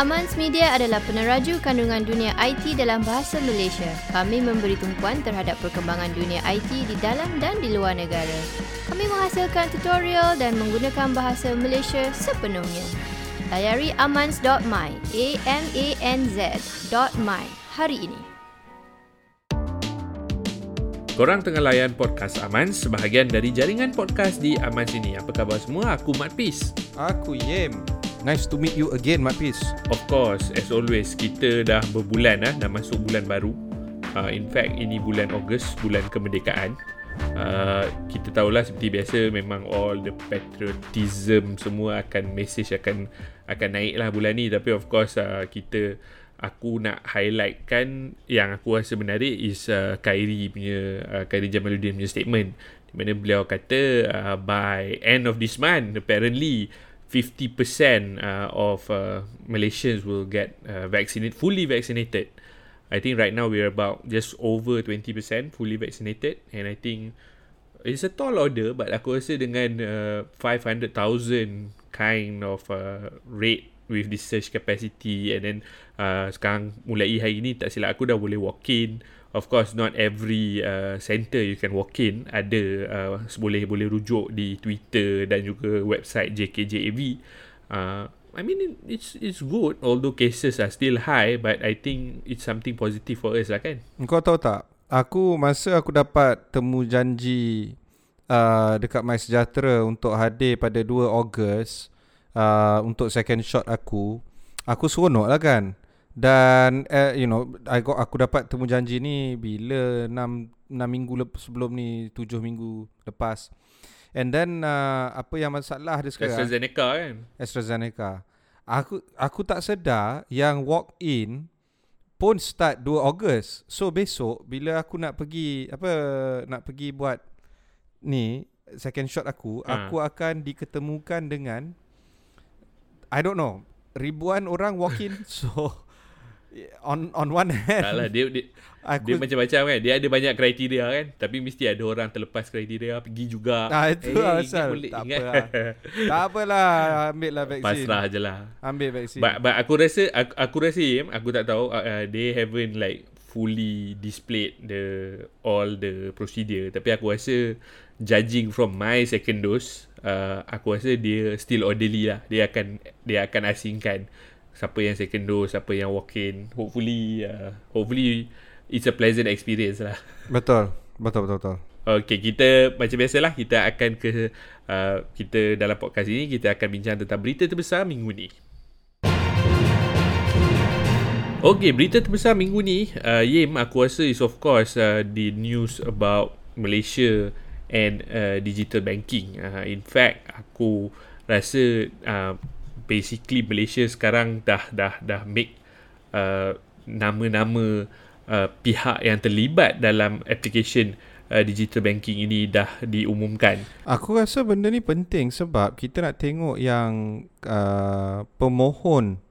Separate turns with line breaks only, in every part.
Amans Media adalah peneraju kandungan dunia IT dalam bahasa Malaysia. Kami memberi tumpuan terhadap perkembangan dunia IT di dalam dan di luar negara. Kami menghasilkan tutorial dan menggunakan bahasa Malaysia sepenuhnya. Layari amans.my, a m a n z.my hari ini.
Korang tengah layan podcast Amans, sebahagian dari jaringan podcast di Amans ini. Apa khabar semua? Aku Mat Pis.
Aku Yem. Nice to meet you again, Mat Pis.
Of course, as always, kita dah berbulan ah, dah masuk bulan baru. Uh, in fact, ini bulan Ogos, bulan kemerdekaan. Uh, kita tahulah seperti biasa memang all the patriotism semua akan message akan akan naik lah bulan ni tapi of course uh, kita aku nak highlight kan yang aku rasa menarik is uh, Khairi punya uh, Khairi Jamaluddin punya statement di mana beliau kata uh, by end of this month apparently 50% uh, of uh, Malaysians will get uh, vaccinated, fully vaccinated. I think right now we're about just over 20% fully vaccinated and I think it's a tall order but aku rasa dengan uh, 500,000 kind of uh, rate with this surge capacity and then uh, sekarang mulai hari ni tak silap aku dah boleh walk in of course not every uh, center you can walk in ada uh, boleh boleh rujuk di Twitter dan juga website JKJAV uh, I mean it's it's good although cases are still high but I think it's something positive for us lah kan?
Kau tahu tak? Aku masa aku dapat temu janji uh, Dekat My Sejahtera Untuk hadir pada 2 Ogos uh, Untuk second shot aku Aku seronok lah kan dan uh, you know I got, aku dapat temu janji ni bila 6 6 minggu lep, sebelum ni 7 minggu lepas. And then uh, apa yang masalah dia sekarang?
AstraZeneca kan.
AstraZeneca. Aku aku tak sedar yang walk in pun start 2 Ogos. So besok bila aku nak pergi apa nak pergi buat ni second shot aku, ha. aku akan diketemukan dengan I don't know ribuan orang walk in. so on on one hand
Taklah dia dia, aku, dia macam-macam kan. Dia ada banyak kriteria kan. Tapi mesti ada orang terlepas kriteria pergi juga.
Ah itu hey, lah asal. tak apa lah. tak apalah ambil lah vaksin.
Pasrah je lah.
Ambil vaksin.
But, but aku rasa aku, aku rasa aku tak tahu uh, uh, they haven't like fully displayed the all the procedure. Tapi aku rasa judging from my second dose uh, aku rasa dia still orderly lah. Dia akan dia akan asingkan siapa yang second dose, siapa yang walk in. Hopefully uh, hopefully it's a pleasant experience lah.
Betul. Betul betul betul.
Okay, kita macam biasalah kita akan ke uh, kita dalam podcast ini kita akan bincang tentang berita terbesar minggu ni. Okay, berita terbesar minggu ni, uh, Yim, aku rasa is of course uh, the news about Malaysia and uh, digital banking. Uh, in fact, aku rasa uh, basically Malaysia sekarang dah dah dah make uh, nama-nama uh, pihak yang terlibat dalam application uh, digital banking ini dah diumumkan.
Aku rasa benda ni penting sebab kita nak tengok yang uh, pemohon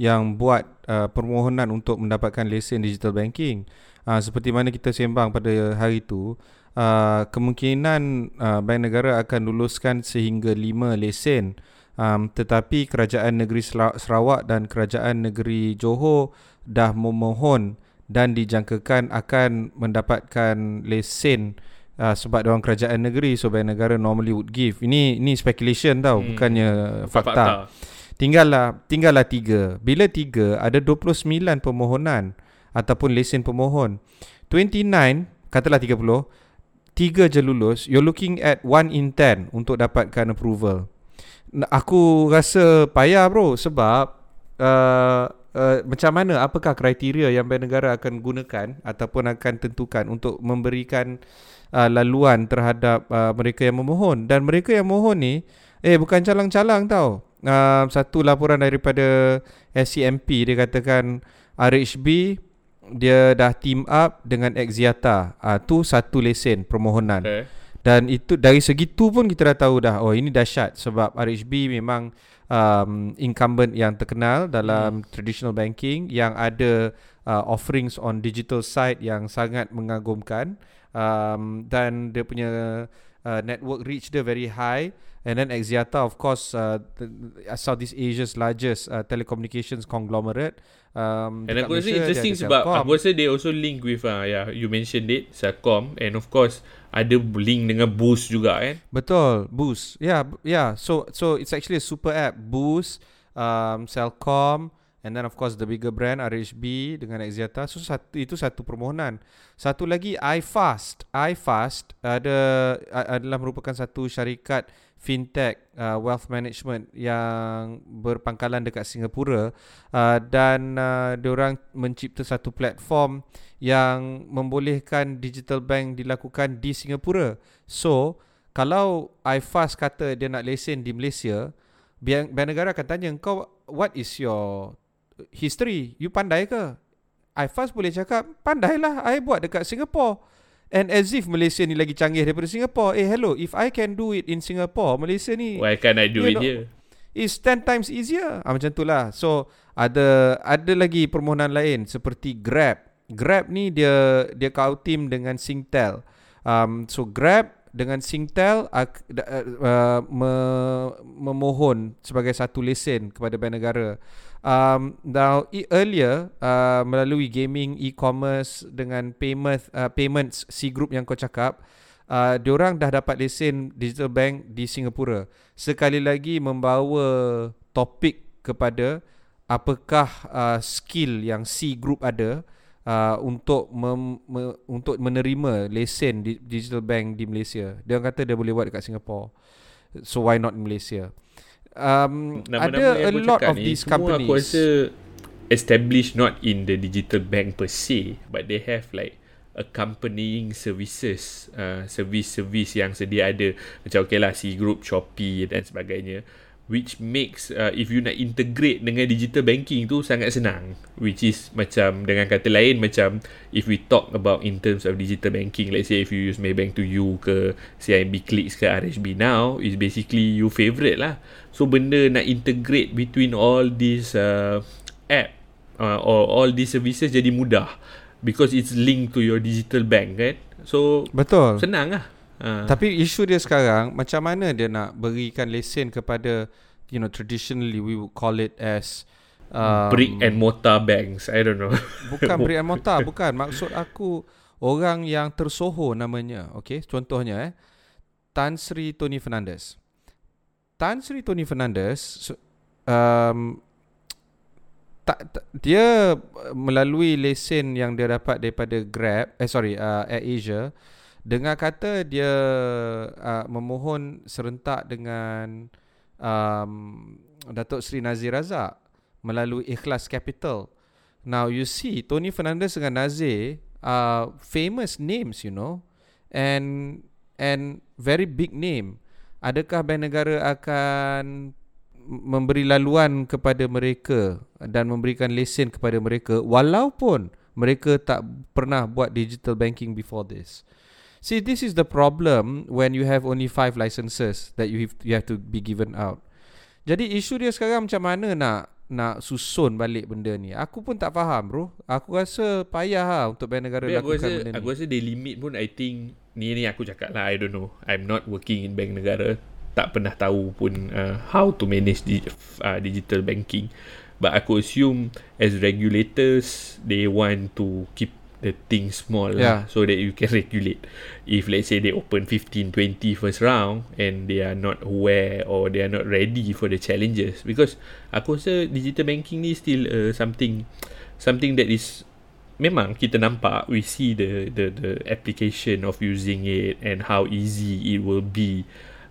yang buat uh, permohonan untuk mendapatkan lesen digital banking. Uh, seperti mana kita sembang pada hari itu, uh, kemungkinan uh, bank negara akan luluskan sehingga 5 lesen Um, tetapi kerajaan negeri Sarawak dan kerajaan negeri Johor dah memohon dan dijangkakan akan mendapatkan lesen uh, sebab dalam kerajaan negeri so bank negara normally would give. Ini ini speculation tau hmm. bukannya fakta. fakta. Tinggallah tinggallah tiga. Bila tiga ada 29 permohonan ataupun lesen pemohon. 29 katalah 30 tiga je lulus you're looking at 1 in 10 untuk dapatkan approval aku rasa payah bro sebab uh, uh, macam mana apakah kriteria yang bank negara akan gunakan ataupun akan tentukan untuk memberikan uh, laluan terhadap uh, mereka yang memohon? Dan mereka yang mohon ni eh bukan calang-calang tau. Uh, satu laporan daripada SCMP dia katakan RHB dia dah team up dengan Axiata uh, tu satu lesen permohonan. Okay. Dan itu dari segi tu pun kita dah tahu dah oh ini dahsyat sebab RHB memang um, incumbent yang terkenal dalam hmm. traditional banking yang ada uh, offerings on digital side yang sangat mengagumkan. Um, dan dia punya uh, network reach dia very high. And then Axiata of course uh, the, Southeast Asia's largest uh, telecommunications conglomerate. Um,
And aku rasa interesting sebab aku rasa they also link with uh, yeah, you mentioned it Celcom. And of course ada link dengan Boost juga kan.
Betul, Boost. Yeah, yeah. So so it's actually a super app. Boost, um, Celcom, and then of course the bigger brand RHB dengan Axiata. So satu itu satu permohonan. Satu lagi iFast. iFast ada adalah merupakan satu syarikat fintech uh, wealth management yang berpangkalan dekat Singapura uh, dan uh, diorang mencipta satu platform yang membolehkan digital bank dilakukan di Singapura. So, kalau iFast kata dia nak lesen di Malaysia, bank, negara akan tanya kau what is your history? You pandai ke? iFast boleh cakap, pandailah I buat dekat Singapore. And as if Malaysia ni lagi canggih daripada Singapore. Eh hello, if I can do it in Singapore, Malaysia ni
Why can't I do it
know-
here?
is 10 times easier. Ah, macam tu lah. So ada ada lagi permohonan lain seperti Grab. Grab ni dia dia kau team dengan Singtel. Um, so Grab dengan Singtel ak, da, uh, me, memohon sebagai satu lesen kepada bank negara. Um, now e- earlier uh, melalui gaming e-commerce dengan payment uh, payments C group yang kau cakap uh, diorang dah dapat lesen digital bank di Singapura. Sekali lagi membawa topik kepada apakah uh, skill yang C group ada uh, untuk mem, me, untuk menerima lesen di, digital bank di Malaysia. Dia kata dia boleh buat dekat Singapore. So why not in Malaysia? Um,
Nama-nama
ada a lot of
ni,
these companies.
Aku rasa established not in the digital bank per se, but they have like accompanying services, uh, service-service yang sedia ada. Macam okay lah, C Group, Shopee dan sebagainya. Which makes, uh, if you nak integrate dengan digital banking tu sangat senang. Which is macam, dengan kata lain macam, if we talk about in terms of digital banking, let's say if you use Maybank to you ke CIMB Clicks ke RHB Now, is basically you favourite lah. So benda nak integrate between all these uh, app uh, or all these services jadi mudah because it's linked to your digital bank kan. So
Betul.
senang lah. Uh,
Tapi isu dia sekarang macam mana dia nak berikan lesen kepada you know traditionally we would call it as um,
brick and mortar banks. I don't know.
bukan brick and mortar bukan maksud aku orang yang tersohor namanya okey contohnya eh Tan Sri Tony Fernandez Tan Sri Tony Fernandez um, tak, tak dia melalui lesen yang dia dapat daripada Grab eh sorry uh, Air Asia dengan kata dia uh, memohon serentak dengan um, Datuk Seri Nazir Razak melalui Ikhlas Capital. Now you see Tony Fernandez dengan Nazir are famous names you know and and very big name. Adakah bank negara akan memberi laluan kepada mereka dan memberikan lesen kepada mereka walaupun mereka tak pernah buat digital banking before this. See, this is the problem when you have only five licenses that you have, you have to be given out. Jadi isu dia sekarang macam mana nak nak susun balik benda ni. Aku pun tak faham bro. Aku rasa payah lah untuk bank negara
Tapi aku
lakukan
rasa
benda ni.
aku rasa they limit pun I think ni ni aku cakap lah I don't know. I'm not working in bank negara. Tak pernah tahu pun uh, how to manage di, uh, digital banking. But aku assume as regulators they want to keep the thing small
Yeah.
lah so that you can regulate. If let's say they open 15 20 first round and they are not aware or they are not ready for the challenges because aku rasa digital banking ni still uh, something something that is memang kita nampak we see the the the application of using it and how easy it will be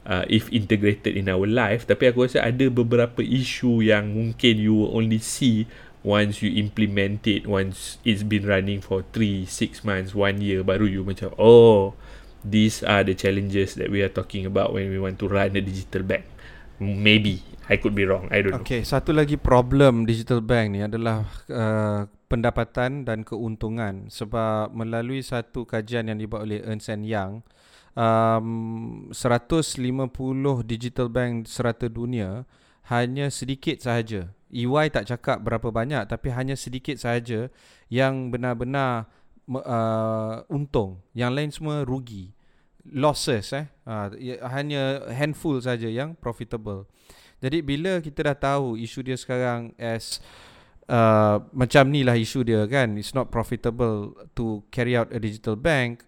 uh, if integrated in our life tapi aku rasa ada beberapa isu yang mungkin you will only see once you implement it once it's been running for 3 6 months 1 year baru you macam oh these are the challenges that we are talking about when we want to run a digital bank. Maybe I could be wrong I don't know.
Okay, satu lagi problem digital bank ni adalah uh, pendapatan dan keuntungan. Sebab melalui satu kajian yang dibuat oleh Ernst Young um, 150 digital bank serata dunia hanya sedikit sahaja. EY tak cakap berapa banyak tapi hanya sedikit sahaja yang benar-benar uh, untung. Yang lain semua rugi. losses eh uh, hanya handful saja yang profitable jadi bila kita dah tahu isu dia sekarang as uh, macam ni lah isu dia kan it's not profitable to carry out a digital bank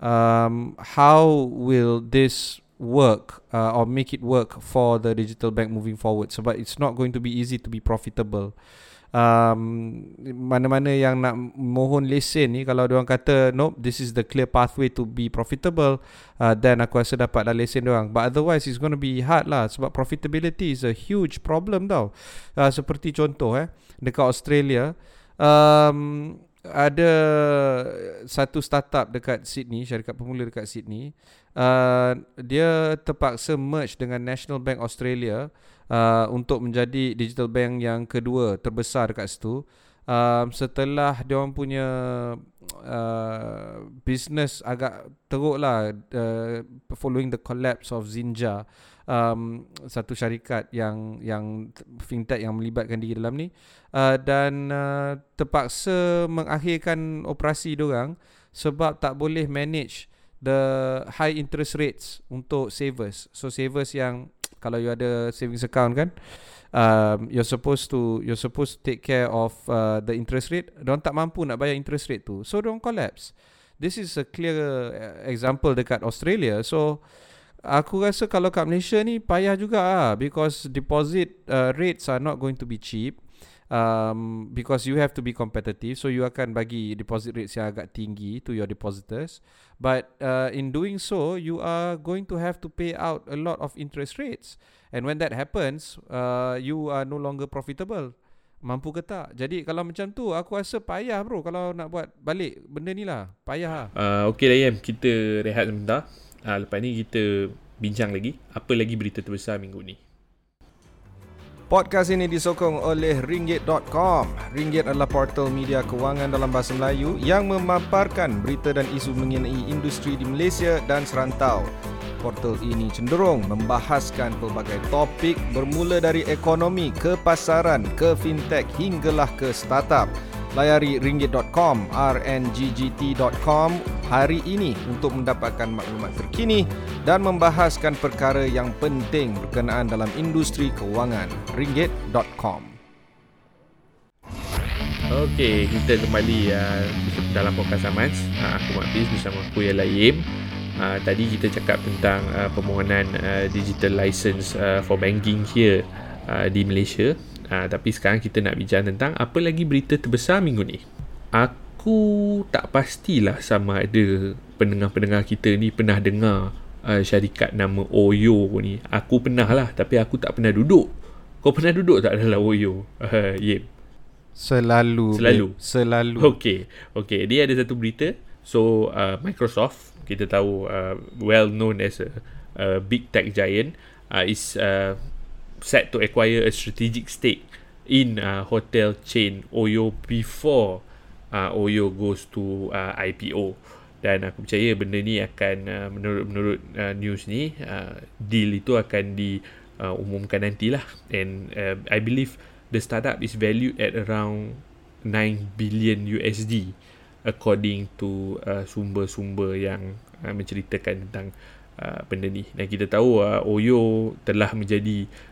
um, how will this work uh, or make it work for the digital bank moving forward. Sebab it's not going to be easy to be profitable. Um, mana-mana yang nak mohon lesen ni kalau orang kata nope this is the clear pathway to be profitable uh, then aku rasa dapat dah lesen orang but otherwise it's going to be hard lah sebab profitability is a huge problem tau. Uh, seperti contoh eh dekat Australia um, ada satu startup dekat Sydney, syarikat pemula dekat Sydney. Uh, dia terpaksa merge dengan National Bank Australia uh, untuk menjadi digital bank yang kedua terbesar dekat situ. Uh, setelah dia orang punya uh, business agak teruk lah uh, following the collapse of Zinja um, satu syarikat yang yang fintech yang melibatkan diri dalam ni uh, dan uh, terpaksa mengakhirkan operasi diorang sebab tak boleh manage the high interest rates untuk savers. So savers yang kalau you ada savings account kan um, you're supposed to you're supposed to take care of uh, the interest rate. Diorang tak mampu nak bayar interest rate tu. So diorang collapse. This is a clear uh, example dekat Australia. So Aku rasa kalau kat Malaysia ni payah juga ah because deposit uh, rates are not going to be cheap. Um, because you have to be competitive so you akan bagi deposit rates yang agak tinggi to your depositors but uh, in doing so you are going to have to pay out a lot of interest rates and when that happens uh, you are no longer profitable. Mampu ke tak? Jadi kalau macam tu aku rasa payah bro. Kalau nak buat balik benda ni lah. Payah lah.
Uh, ok Dayam kita rehat sebentar. Ha, lepas ni kita bincang lagi. Apa lagi berita terbesar minggu ni.
Podcast ini disokong oleh ringgit.com. Ringgit adalah portal media kewangan dalam bahasa Melayu yang memaparkan berita dan isu mengenai industri di Malaysia dan serantau. Portal ini cenderung membahaskan pelbagai topik bermula dari ekonomi ke pasaran ke fintech hinggalah ke startup. Layari ringgit.com, rnggt.com hari ini untuk mendapatkan maklumat terkini dan membahaskan perkara yang penting berkenaan dalam industri kewangan. ringgit.com
Okey, kita kembali uh, dalam podcast Amans. Uh, aku Mak Fiz bersama aku yang lain. Uh, tadi kita cakap tentang uh, permohonan uh, digital license uh, for banking here uh, di Malaysia. Ha, tapi sekarang kita nak bincang tentang apa lagi berita terbesar minggu ni. Aku tak pastilah sama ada pendengar-pendengar kita ni pernah dengar uh, syarikat nama Oyo ni. Aku pernah lah tapi aku tak pernah duduk. Kau pernah duduk tak dalam Oyo? Uh, yep.
Selalu.
Selalu.
Babe. Selalu.
Okay. Okay. Dia ada satu berita. So uh, Microsoft kita tahu uh, well known as a, a big tech giant uh, is uh, set to acquire a strategic stake in uh, hotel chain Oyo before uh, Oyo goes to uh, IPO dan aku percaya benda ni akan uh, menurut menurut uh, news ni uh, deal itu akan diumumkan uh, nantilah. And uh, I believe the startup is valued at around 9 billion USD according to uh, sumber-sumber yang uh, menceritakan tentang uh, benda ni. Dan kita tahu uh, Oyo telah menjadi uh,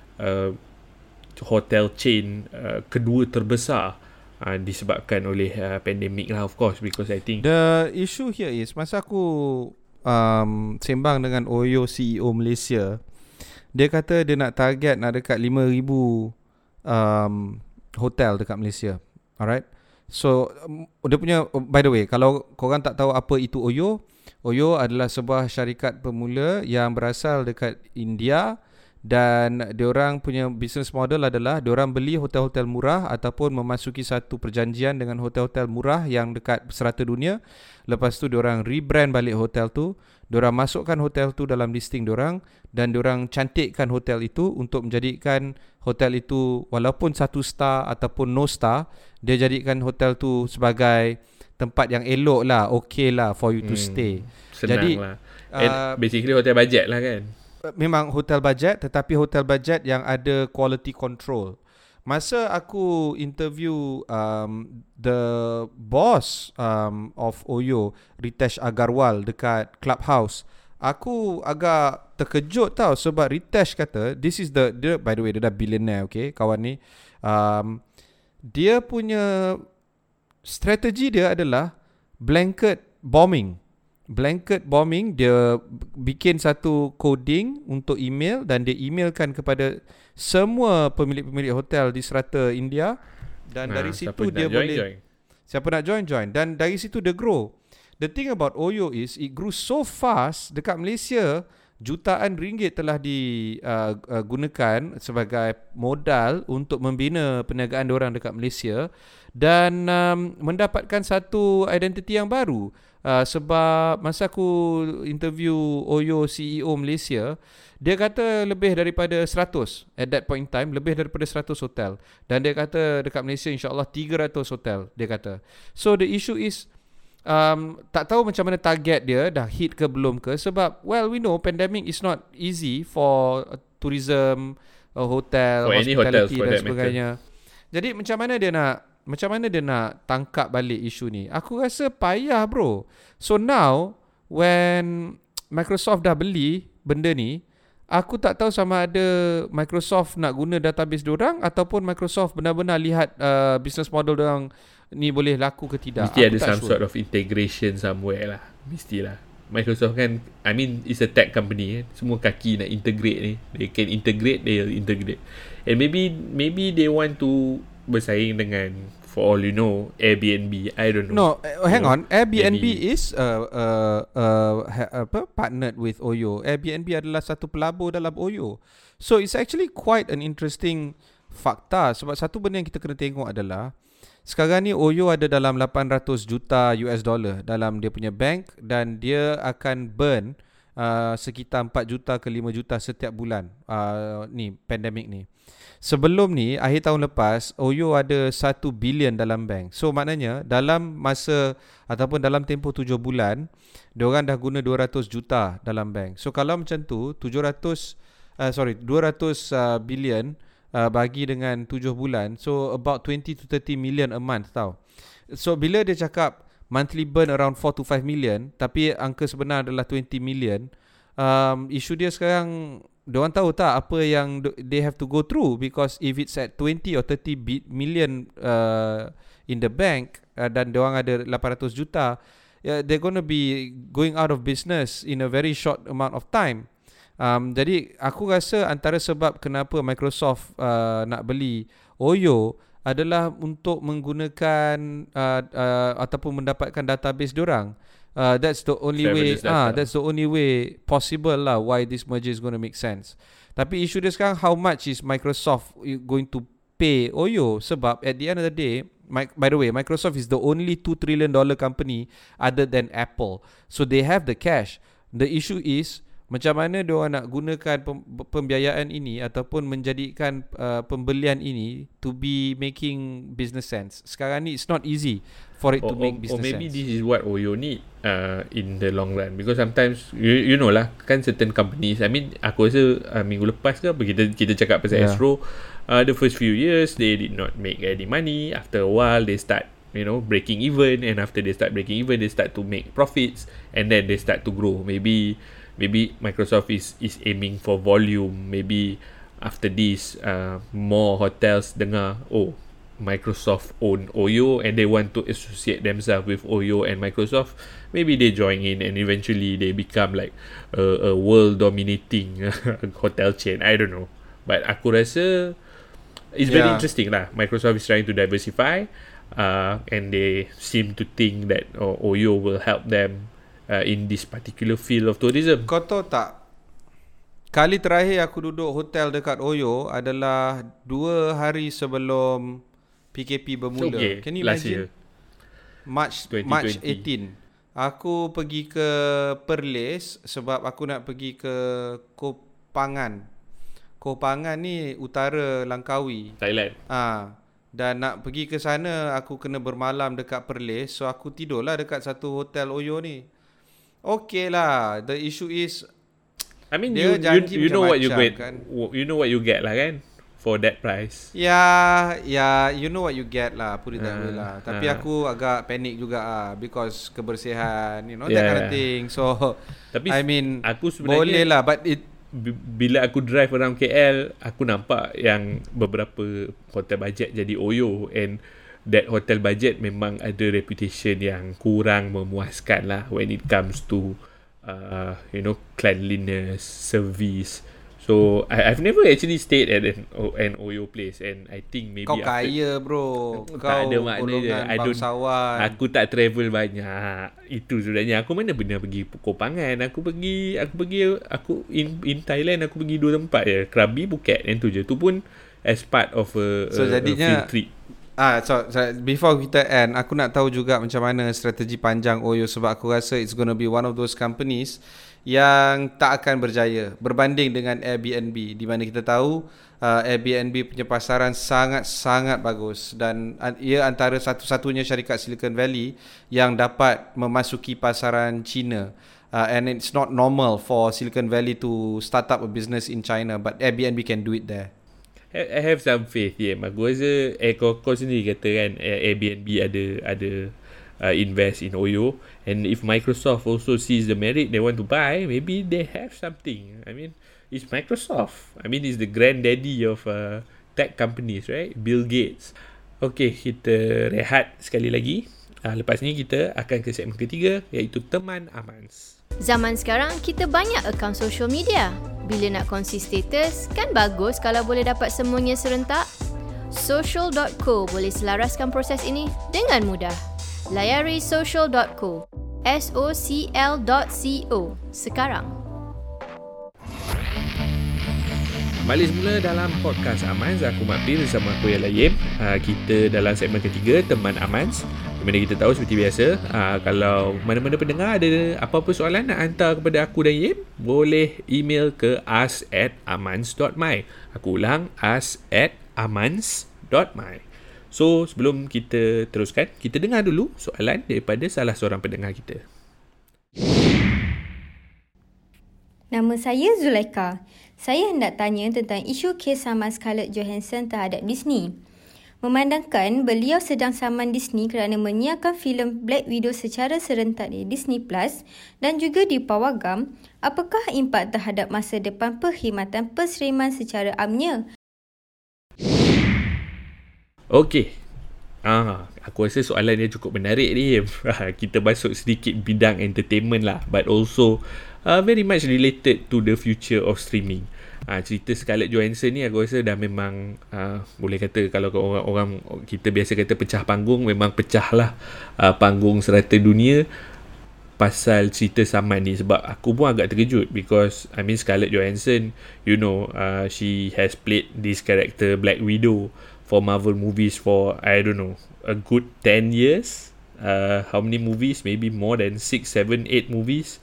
hotel chain uh, kedua terbesar uh, disebabkan oleh uh, pandemik lah of course because I think
the issue here is masa aku um, sembang dengan Oyo CEO Malaysia dia kata dia nak target nak dekat 5000 um, hotel dekat Malaysia. Alright? So um, dia punya by the way kalau korang tak tahu apa itu Oyo Oyo adalah sebuah syarikat pemula yang berasal dekat India dan diorang punya business model adalah diorang beli hotel-hotel murah ataupun memasuki satu perjanjian dengan hotel-hotel murah yang dekat serata dunia. Lepas tu diorang rebrand balik hotel tu. Diorang masukkan hotel tu dalam listing diorang dan diorang cantikkan hotel itu untuk menjadikan hotel itu walaupun satu star ataupun no star dia jadikan hotel tu sebagai tempat yang elok lah okay lah for you to hmm, stay.
senang jadi lah. Uh, basically hotel budget lah kan
memang hotel budget tetapi hotel budget yang ada quality control. Masa aku interview um, the boss um, of Oyo, Ritesh Agarwal dekat Clubhouse aku agak terkejut tau sebab Ritesh kata this is the dia by the way dia dah billionaire okay kawan ni um, dia punya strategi dia adalah blanket bombing blanket bombing dia bikin satu coding untuk email dan dia emailkan kepada semua pemilik-pemilik hotel di serata India dan
Ha,
dari situ dia
join,
boleh
join.
Siapa nak join join dan dari situ dia grow. The thing about Oyo is it grew so fast dekat Malaysia jutaan ringgit telah digunakan uh, sebagai modal untuk membina perniagaan orang dekat Malaysia dan um, mendapatkan satu identiti yang baru. Uh, sebab masa aku interview Oyo CEO Malaysia, dia kata lebih daripada 100 at that point in time, lebih daripada 100 hotel. Dan dia kata dekat Malaysia insyaAllah 300 hotel, dia kata. So the issue is, um, tak tahu macam mana target dia, dah hit ke belum ke. Sebab, well we know pandemic is not easy for uh, tourism, uh, hotel,
For
hospitality
for
dan sebagainya. Jadi macam mana dia nak macam mana dia nak tangkap balik isu ni? Aku rasa payah bro. So now when Microsoft dah beli benda ni, aku tak tahu sama ada Microsoft nak guna database diorang ataupun Microsoft benar-benar lihat uh, business model diorang ni boleh laku ke tidak.
Mesti
aku
ada some
sure.
sort of integration somewhere lah. Mestilah. Microsoft kan, I mean, it's a tech company kan. Semua kaki nak integrate ni. They can integrate, they'll integrate. And maybe, maybe they want to bersaing dengan, for all you know, Airbnb. I don't know.
No, uh, hang
You know,
on. Airbnb
maybe-
is uh, uh, uh, ha, apa partnered with Oyo. Airbnb adalah satu pelabur dalam Oyo. So it's actually quite an interesting fakta sebab satu benda yang kita kena tengok adalah sekarang ni Oyo ada dalam 800 juta US dollar dalam dia punya bank dan dia akan burn uh, sekitar 4 juta ke 5 juta setiap bulan uh, ni pandemik ni. Sebelum ni akhir tahun lepas Oyo ada 1 bilion dalam bank. So maknanya dalam masa ataupun dalam tempoh 7 bulan diorang dah guna 200 juta dalam bank. So kalau macam tu 700 uh, sorry 200 uh, billion uh, bagi dengan 7 bulan so about 20 to 30 million a month tau. So bila dia cakap monthly burn around 4 to 5 million tapi angka sebenar adalah 20 million um, isu dia sekarang Diorang tahu tak apa yang they have to go through because if it's at 20 or 30 bi- million uh, in the bank uh, dan diorang ada 800 juta, yeah, they're going to be going out of business in a very short amount of time. Um, jadi aku rasa antara sebab kenapa Microsoft uh, nak beli Oyo adalah untuk menggunakan uh, uh, ataupun mendapatkan database diorang. Uh, that's the only way ah
data.
that's the only way possible lah why this merger is going to make sense. Tapi isu dia sekarang how much is Microsoft going to pay Oyo sebab at the end of the day Mi- by the way Microsoft is the only 2 trillion dollar company other than Apple. So they have the cash. The issue is macam mana dia orang nak gunakan pem- pembiayaan ini ataupun menjadikan uh, pembelian ini to be making business sense. Sekarang ni it's not easy for it
or,
to make
or, or
business
maybe
sense.
this is what Oyo need uh, in the long run because sometimes you, you know lah kan certain companies I mean aku rasa uh, minggu lepas ke kita kita cakap pasal
Yeah.
Astro uh, the first few years they did not make any money after a while they start you know breaking even and after they start breaking even they start to make profits and then they start to grow maybe maybe Microsoft is is aiming for volume maybe after this uh, more hotels dengar oh Microsoft own Oyo and they want to associate themselves with Oyo and Microsoft, maybe they join in and eventually they become like a, a world dominating hotel chain. I don't know. But aku rasa it's very interesting lah. Microsoft is trying to diversify uh, and they seem to think that oh, Oyo will help them uh, in this particular field of tourism.
Kau tahu tak Kali terakhir aku duduk hotel dekat Oyo adalah dua hari sebelum PKP bermula.
Okay,
Can you imagine?
year.
March
2020.
March 18. Aku pergi ke Perlis sebab aku nak pergi ke Kopangan. Kopangan ni utara Langkawi.
Thailand.
Ah, dan nak pergi ke sana aku kena bermalam dekat Perlis. So aku tidurlah dekat satu hotel Oyo ni. Okay lah. The issue is
I mean you, you you know what you get
kan.
you know what you get lah kan for that price.
Ya, ya, you know what you get lah, put it that way
Ah,
lah. Tapi
ah.
aku agak panik juga ah because kebersihan, you know
Yeah,
that kind of
yeah.
thing. So
Tapi
I mean
aku sebenarnya
boleh lah but it
bila aku drive around KL, aku nampak yang beberapa hotel budget jadi Oyo and that hotel budget memang ada reputation yang kurang memuaskan lah when it comes to uh, you know cleanliness, service. So I, I've never actually stayed at an, an Oyo place and I think maybe
kau
after-
kaya bro.
Tak
Kau
ada makna je. I don't-
bangsawan.
Aku tak travel banyak. Itu sebenarnya. Aku mana pernah pergi Kopangan. Aku pergi aku pergi aku in in Thailand aku pergi dua tempat je. Krabi, Phuket yang tu je. Tu pun as part of a,
So,
a,
jadinya-
a field trip.
Ah, so, so before kita end, aku nak tahu juga macam mana strategi panjang Oyo sebab aku rasa it's going to be one of those companies yang tak akan berjaya berbanding dengan Airbnb di mana kita tahu uh, Airbnb punya pasaran sangat-sangat bagus dan uh, ia antara satu-satunya syarikat Silicon Valley yang dapat memasuki pasaran China. Uh, and it's not normal for Silicon Valley to start up a business in China but Airbnb can do it there.
I have some faith yeah. Aku rasa eh kau, kau sendiri kata kan eh, Airbnb ada ada uh, invest in Oyo and if Microsoft also sees the merit they want to buy maybe they have something. I mean it's Microsoft. I mean it's the granddaddy of uh, tech companies right? Bill Gates. Okay kita rehat sekali lagi. Uh, lepas ni kita akan ke segmen ketiga iaitu teman Amans.
Zaman sekarang, kita banyak akaun social media. Bila nak kongsi status, kan bagus kalau boleh dapat semuanya serentak? Social.co boleh selaraskan proses ini dengan mudah. Layari social.co. S-O-C-L.co sekarang.
Balik semula dalam podcast Amans Aku Makbir bersama aku Yala Yim uh, Kita dalam segmen ketiga Teman Amans mana kita tahu seperti biasa uh, Kalau mana-mana pendengar ada apa-apa soalan Nak hantar kepada aku dan Yim Boleh email ke us at amans.my Aku ulang us at amans.my So sebelum kita teruskan Kita dengar dulu soalan daripada salah seorang pendengar kita
Nama saya Zulaika. Saya hendak tanya tentang isu kes saman Scarlett Johansson terhadap Disney. Memandangkan beliau sedang saman Disney kerana menyiarkan filem Black Widow secara serentak di Disney Plus dan juga di Pawagam, apakah impak terhadap masa depan perkhidmatan perseriman secara amnya?
Okey. Ah, aku rasa soalan dia cukup menarik ni. Kita masuk sedikit bidang entertainment lah but also uh, very much related to the future of streaming. Ah, cerita Scarlett Johansson ni aku rasa dah memang uh, boleh kata kalau orang-orang kita biasa kata pecah panggung memang pecah lah uh, panggung serata dunia pasal cerita saman ni. Sebab aku pun agak terkejut because I mean Scarlett Johansson you know uh, she has played this character Black Widow for Marvel movies for I don't know a good 10 years. Uh, how many movies? Maybe more than 6 7 8 movies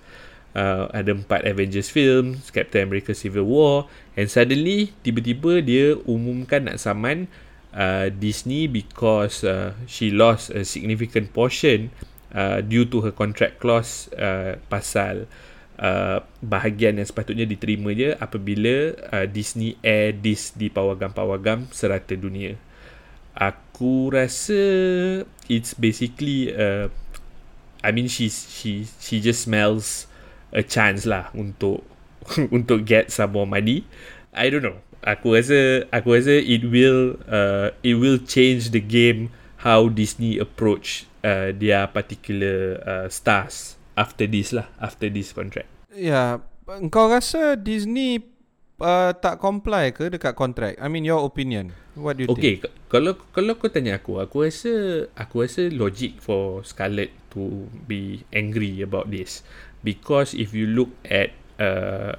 uh, ada empat Avengers film Captain America Civil War and suddenly tiba-tiba dia umumkan nak saman uh, Disney because uh, she lost a significant portion uh, due to her contract clause uh, pasal uh, bahagian yang sepatutnya diterima je apabila uh, Disney air this di pawagam-pawagam serata dunia. Aku rasa it's basically uh, I mean she's she she just smells a chance lah untuk untuk get some more money. I don't know. Aku rasa aku rasa it will uh, it will change the game how Disney approach uh, their particular uh, stars after this lah after this contract.
Ya, engkau rasa Disney uh, tak comply ke dekat kontrak? I mean your opinion. What do you
Okay,
think?
k- kalau kalau kau tanya aku, aku rasa aku rasa logic for Scarlett to be angry about this because if you look at uh,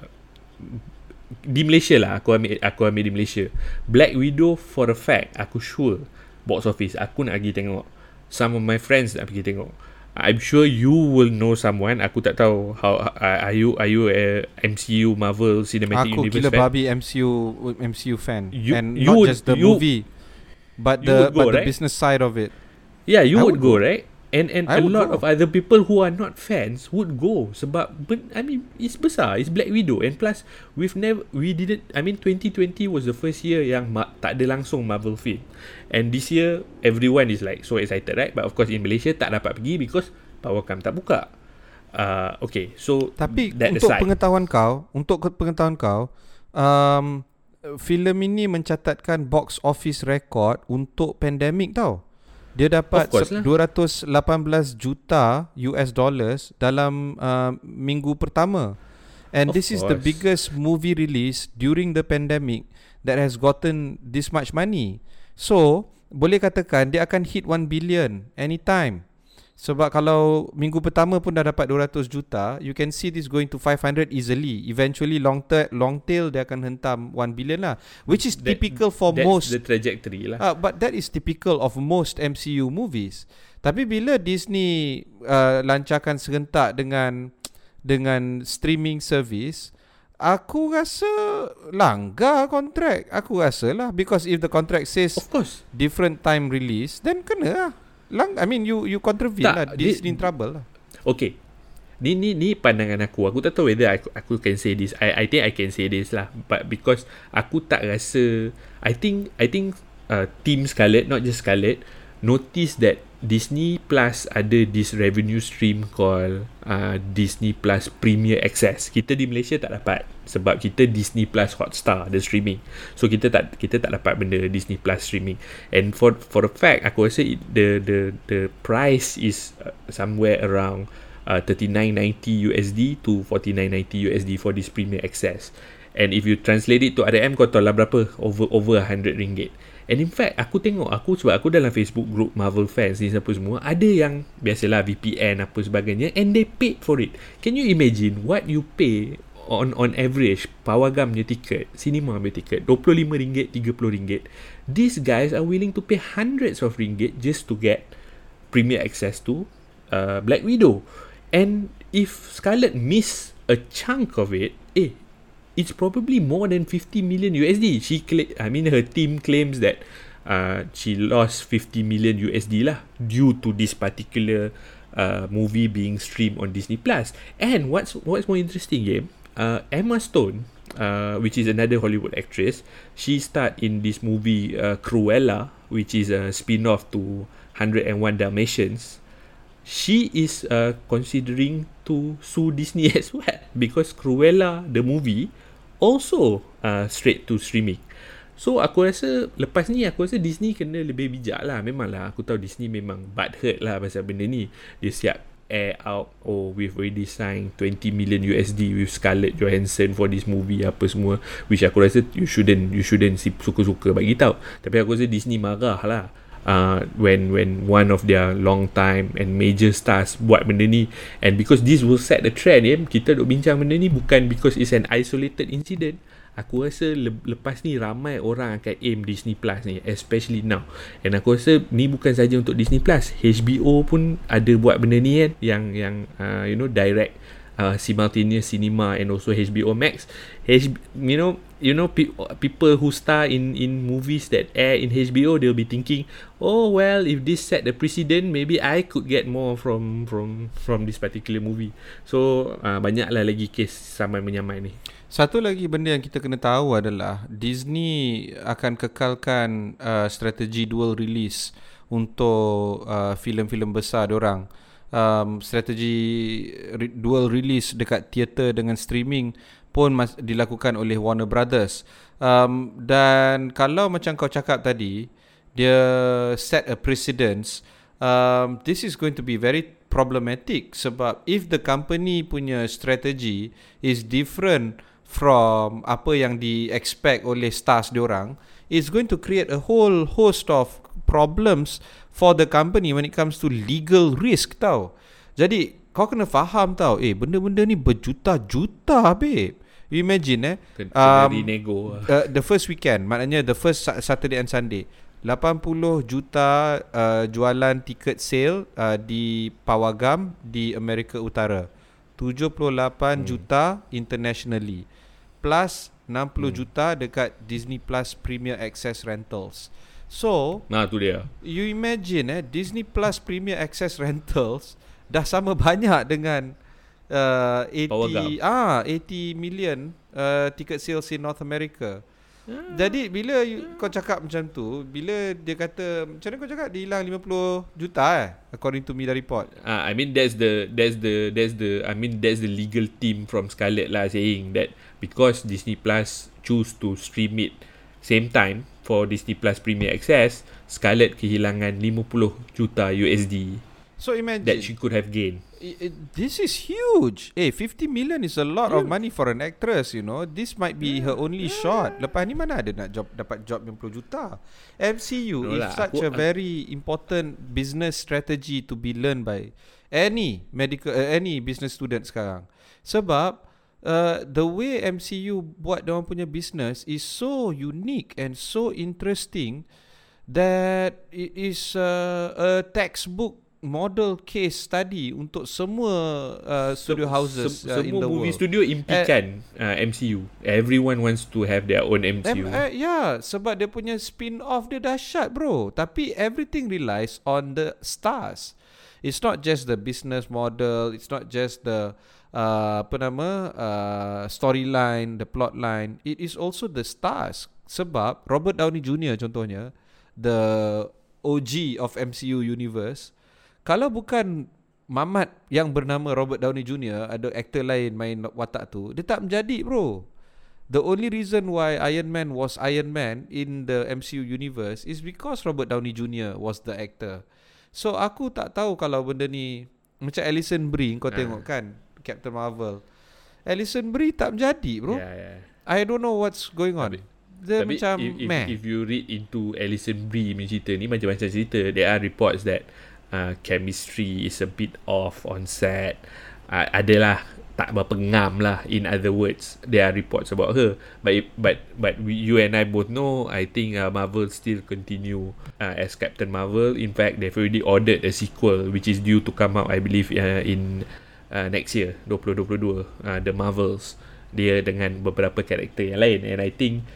di Malaysia lah, aku ambil aku ambil di Malaysia. Black Widow for a fact, aku sure box office aku nak pergi tengok. Some of my friends nak pergi tengok. I'm sure you will know someone. Aku tak tahu how uh, are you are you a MCU Marvel Cinematic
Aku
Universe
gila
fan?
babi MCU MCU fan
You-
and
you
not
would-
just the
you-
movie but the
go,
but the
right?
business side of it.
Yeah, you would
would
go,
go.
right? And and
I
a lot
go.
of other people who are not fans would go. Sebab ben, I mean it's besar. It's Black Widow. And plus we've never we didn't I mean 2020 was the first year yang ma- tak ada langsung Marvel film. And this year everyone is like so excited right? But of course in Malaysia tak dapat pergi because Powercam tak buka. Uh, okay so
Tapi
that
untuk
aside,
pengetahuan kau, untuk pengetahuan kau, um, filem ini mencatatkan box office record untuk pandemik tau. Dia dapat
Of course
se-
lah.
218 juta US dollars dalam uh, minggu pertama. And
Of
this is the
course.
biggest movie release during the pandemic that has gotten this much money. So, boleh katakan dia akan hit 1 billion anytime. Sebab kalau minggu pertama pun dah dapat 200 juta, you can see this going to 500 easily. Eventually long tail long tail dia akan hentam 1 billion lah, which is
That-
typical for
that's
most
the trajectory lah
Uh, but that is typical of most MCU movies. Tapi bila Disney uh, lancarkan serentak dengan dengan streaming service, aku rasa langgar kontrak. Aku rasa lah because if the contract says
of course
different time release, then kena lah. Lang, I mean you you contravene
Tak,
lah.
dia-
Disney in trouble lah.
Okay. Ni ni ni pandangan aku. Aku tak tahu whether aku, aku can say this. I I think I can say this lah. But because aku tak rasa I think I think uh, team Scarlett not just Scarlett notice that Disney Plus ada this revenue stream called uh, Disney Plus Premier Access. Kita di Malaysia tak dapat sebab kita Disney Plus Hotstar the streaming. So kita tak kita tak dapat benda Disney Plus streaming. And for for a fact aku rasa it, the the the price is uh, somewhere around uh, 39.90 USD to 49.90 USD for this Premier Access. And if you translate it to RMB kau tahu lah berapa over over 100 ringgit. And in fact aku tengok aku sebab aku dalam Facebook group Marvel fans ni siapa semua ada yang biasalah VPN apa sebagainya and they paid for it. Can you imagine what you pay on on average Pawagam punya tiket, cinema punya tiket RM25, RM30. These guys are willing to pay hundreds of ringgit just to get premier access to uh, Black Widow. And if Scarlett miss a chunk of it, eh, it's probably more than 50 million USD. She cla- I mean her team claims that uh, she lost 50 million USD lah due to this particular uh, movie being streamed on Disney Plus. And what's what's more interesting, yeah, uh, Emma Stone, uh, which is another Hollywood actress, she starred in this movie uh, Cruella, which is a spin-off to 101 Dalmatians she is uh, considering to sue Disney as well because Cruella the movie also uh, straight to streaming. So aku rasa lepas ni aku rasa Disney kena lebih bijak lah. Memanglah aku tahu Disney memang butthurt lah pasal benda ni. Dia siap air out oh we've already signed 20 million USD with Scarlett Johansson for this movie apa semua which aku rasa you shouldn't you shouldn't suka-suka bagi tahu. Tapi aku rasa Disney marah lah uh, when when one of their long time and major stars buat benda ni. And because this will set the trend ya kita duk bincang benda ni bukan because it's an isolated incident. Aku rasa le- lepas ni ramai orang akan aim Disney Plus ni especially now. And aku rasa ni bukan saja untuk Disney Plus HBO pun ada buat benda ni kan? Yang yang uh, you know direct uh, simultaneous cinema and also HBO Max. H, you know you know pe- people who star in in movies that air in HBO they'll be thinking oh well if this set the precedent maybe I could get more from from from this particular movie. So uh, banyaklah lagi kes saman menyamai ni.
Satu lagi benda yang kita kena tahu adalah Disney akan kekalkan uh, strategi dual release untuk uh, filem-filem besar diorang. Um, strategi re- dual release dekat teater dengan streaming pun mas- dilakukan oleh Warner Brothers. Um, dan kalau macam kau cakap tadi, dia set a precedence. Um, this is going to be very problematic sebab if the company punya strategy is different from apa yang di expect oleh stars diorang it's going to create a whole host of problems for the company when it comes to legal risk tau jadi kau kena faham tau eh benda-benda ni berjuta-juta babe you imagine eh
kena,
um,
lah.
uh, the first weekend maknanya the first Sa- Saturday and Sunday 80 juta uh, jualan tiket sale uh, di Pawagam di Amerika Utara 78 hmm. juta internationally plus 60 hmm. juta dekat Disney Plus Premier Access Rentals So,
Nah tu dia.
you imagine eh Disney Plus Premier Access Rentals dah sama banyak dengan uh, 80
Power Gum.
ah 80 million uh, ticket sales in North America. Jadi bila you, kau cakap macam tu, bila dia kata macam mana kau cakap dia hilang 50 juta eh according to media report.
Uh, I mean that's the that's the that's the I mean that's the legal team from Scarlet lah saying that because Disney Plus choose to stream it same time for Disney Plus Premier Access, Scarlet kehilangan 50 juta USD
So imagine
that she could have gained.
I- I- this is huge. Eh, 50 million is a lot of money for an actress, you know. This might be her only shot. Lepas ni mana ada nak job dapat job 50 juta. MCU
No
is
lah,
such
aku-
a very important business strategy to be learned by any medical uh, any business student sekarang. Sebab uh, the way MCU buat dia punya business is so unique and so interesting that it is uh, a textbook model case study untuk semua uh, studio houses
Sem-
uh, in
semua
the
movie
world.
studio impikan uh, MCU. Everyone wants to have their own MCU.
Em, uh, yeah, sebab dia punya spin-off dia dahsyat bro. Tapi everything relies on the stars. It's not just the business model, it's not just the uh, apa nama uh, storyline, the plot line. It is also the stars. Sebab Robert Downey Jr. contohnya, the OG of MCU universe, kalau bukan Mamat yang bernama Robert Downey Jr. ada aktor lain main watak tu, dia tak menjadi bro. The only reason why Iron Man was Iron Man in the MCU universe is because Robert Downey Jr. was the actor. So aku tak tahu kalau benda ni macam Alison Brie kau
Ah.
tengok kan Captain Marvel. Alison Brie tak menjadi bro.
Yeah, yeah.
I don't know what's going on.
Tapi-
dia
Tapi
macam
if, if,
meh.
if you read into Alison Brie punya cerita ni macam-macam cerita there are reports that uh, chemistry is a bit off on set uh, adalah tak berapa ngam lah in other words there are reports about her but but but we, you and I both know I think uh, Marvel still continue uh, as Captain Marvel in fact they've already ordered a sequel which is due to come out I believe uh, in uh, next year 2022 uh, The Marvels dia dengan beberapa karakter yang lain. And I think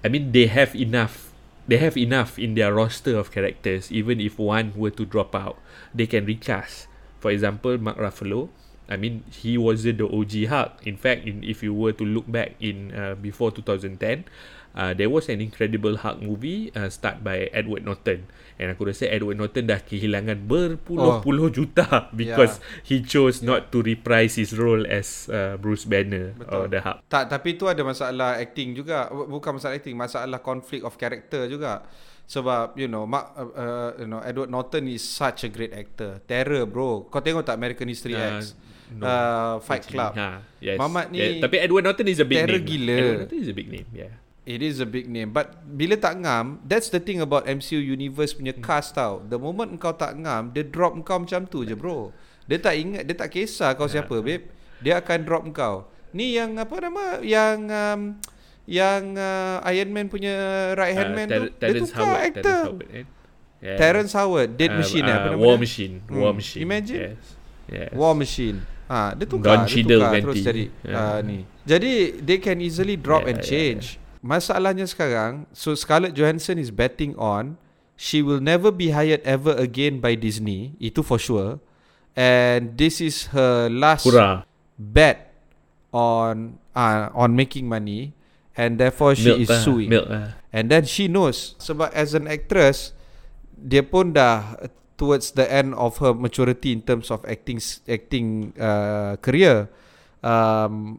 I mean they have enough they have enough in their roster of characters. Even if one were to drop out they can recast. For example Mark Ruffalo. I mean he wasn't the OG Hulk. In fact in, if you were to look back in uh, before 2010 uh, there was an incredible Hulk movie uh, start by Edward Norton and aku rasa Edward Norton dah kehilangan berpuluh-puluh juta because he chose not to reprise his role as uh, Bruce Banner or
Betul.
the Hulk
Tak, tapi tu ada masalah acting juga. Bu- Bukan masalah acting, masalah conflict of character juga. Sebab you know, Mark, uh, uh, you know, Edward Norton is such a great actor. Terror, bro. Kau tengok tak American History
Uh,
X?
no.
uh, Fight Club.
Ha, yes.
Mamat ni
yeah, tapi Edward Norton is a big
terror
name.
gila.
Edward Norton is a big name. Yeah.
It is a big name But bila tak ngam That's the thing about MCU Universe punya
Hmm.
cast tau The moment kau tak ngam Dia drop kau macam tu je bro Dia tak ingat Dia tak kisah kau siapa babe Dia akan drop kau Ni yang apa nama Yang um, Yang uh, Iron Man punya Right hand man
Uh, Ter-
tu Dia
Terrence
tukar
Howard.
actor
Terrence Howard. Eh? Yeah.
Terrence Howard Dead
Uh,
Machine
uh,
apa nama
War
dia?
Machine.
Hmm.
War Machine.
Imagine.
Yes. Yes.
War Machine ha, Dia tukar
Don
Dia
Cheadle
tukar. Terus jadi
Yeah.
uh, ni Jadi They can easily drop
Yeah,
and
yeah,
change Masalahnya sekarang So Scarlett Johansson is betting on She will never be hired ever again by Disney Itu for sure And this is her last
Hurrah.
bet on uh, on making money and therefore she
Milk
is
lah.
suing.
Milk lah.
And then she knows sebab as an actress dia pun dah towards the end of her maturity in terms of acting acting uh, career. Um,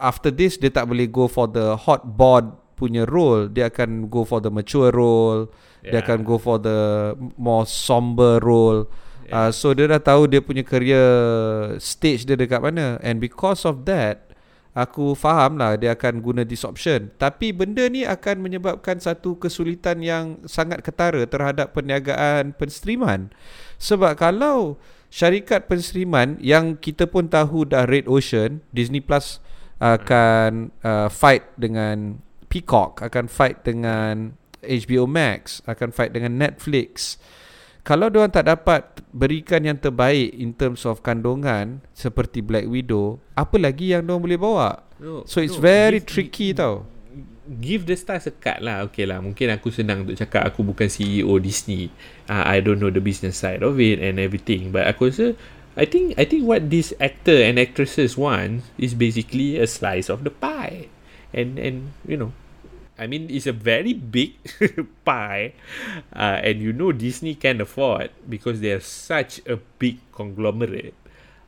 after this dia tak boleh go for the hot board punya role. Dia akan go for the mature role. Dia
Yeah.
akan go for the more somber role. Uh, so dia dah tahu dia punya career stage dia dekat mana and because of that aku faham lah dia akan guna this option tapi benda ni akan menyebabkan satu kesulitan yang sangat ketara terhadap perniagaan penstreaman sebab kalau syarikat penstreaman yang kita pun tahu dah Red Ocean Disney Plus akan uh, fight dengan Peacock akan fight dengan HBO Max akan fight dengan Netflix kalau diorang tak dapat berikan yang terbaik in terms of kandungan seperti Black Widow, apa lagi yang diorang boleh bawa?
No,
So it's
no,
very
give-
tricky tau.
give the stars a cut lah. Okay lah, mungkin aku senang untuk cakap aku bukan CEO Disney. Uh, I don't know the business side of it and everything. But aku rasa, I think I think what this actor and actresses want is basically a slice of the pie. And and you know, I mean, it's a very big pie, uh, and you know Disney can afford because they're such a big conglomerate.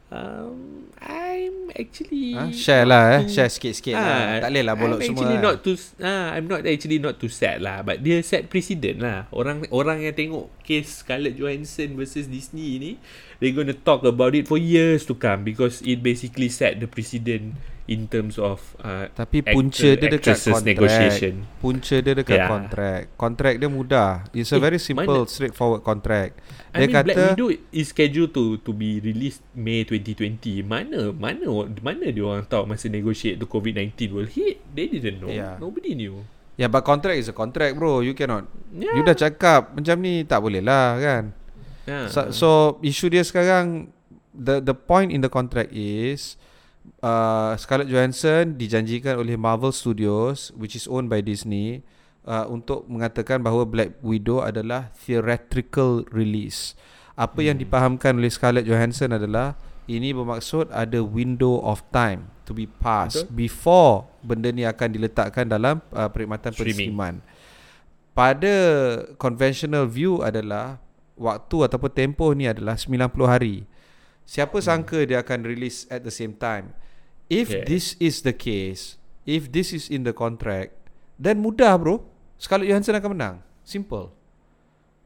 Um, I'm actually
ha? share lah eh, share sikit-sikit uh, lah. Tak boleh lah bolok
I'm
semua.
Actually
lah.
not too, uh, I'm not actually not too sad lah, but dia set precedent lah. Orang orang yang tengok case Scarlett Johansson versus Disney ni, they're gonna talk about it for years to come because it basically set the precedent in terms of uh,
tapi punca dia dekat kontrak
negotiation.
punca dia dekat yeah. kontrak kontrak dia mudah it's a eh, very simple mana? straightforward contract
dia I mean, kata Black Widow is scheduled to to be released May 2020 mana mana mana dia orang tahu masa negotiate the COVID-19 will hit they didn't know yeah. nobody knew
Yeah, but contract is a contract, bro. You cannot. Yeah. You dah cakap macam ni tak boleh lah, kan? Yeah. So, so issue dia sekarang, the the point in the contract is, uh, Scarlett Johansson dijanjikan oleh Marvel Studios which is owned by Disney uh, untuk mengatakan bahawa Black Widow adalah theatrical release. Apa hmm. yang dipahamkan oleh Scarlett Johansson adalah ini bermaksud ada window of time to be passed Betul? before benda ni akan diletakkan dalam uh, perkhidmatan penerimaan. Pada conventional view adalah waktu ataupun tempoh ni adalah 90 hari. Siapa hmm. sangka dia akan release at the same time? If yeah. this is the case, if this is in the contract, then mudah bro. Scarlett Johansson akan menang. Simple.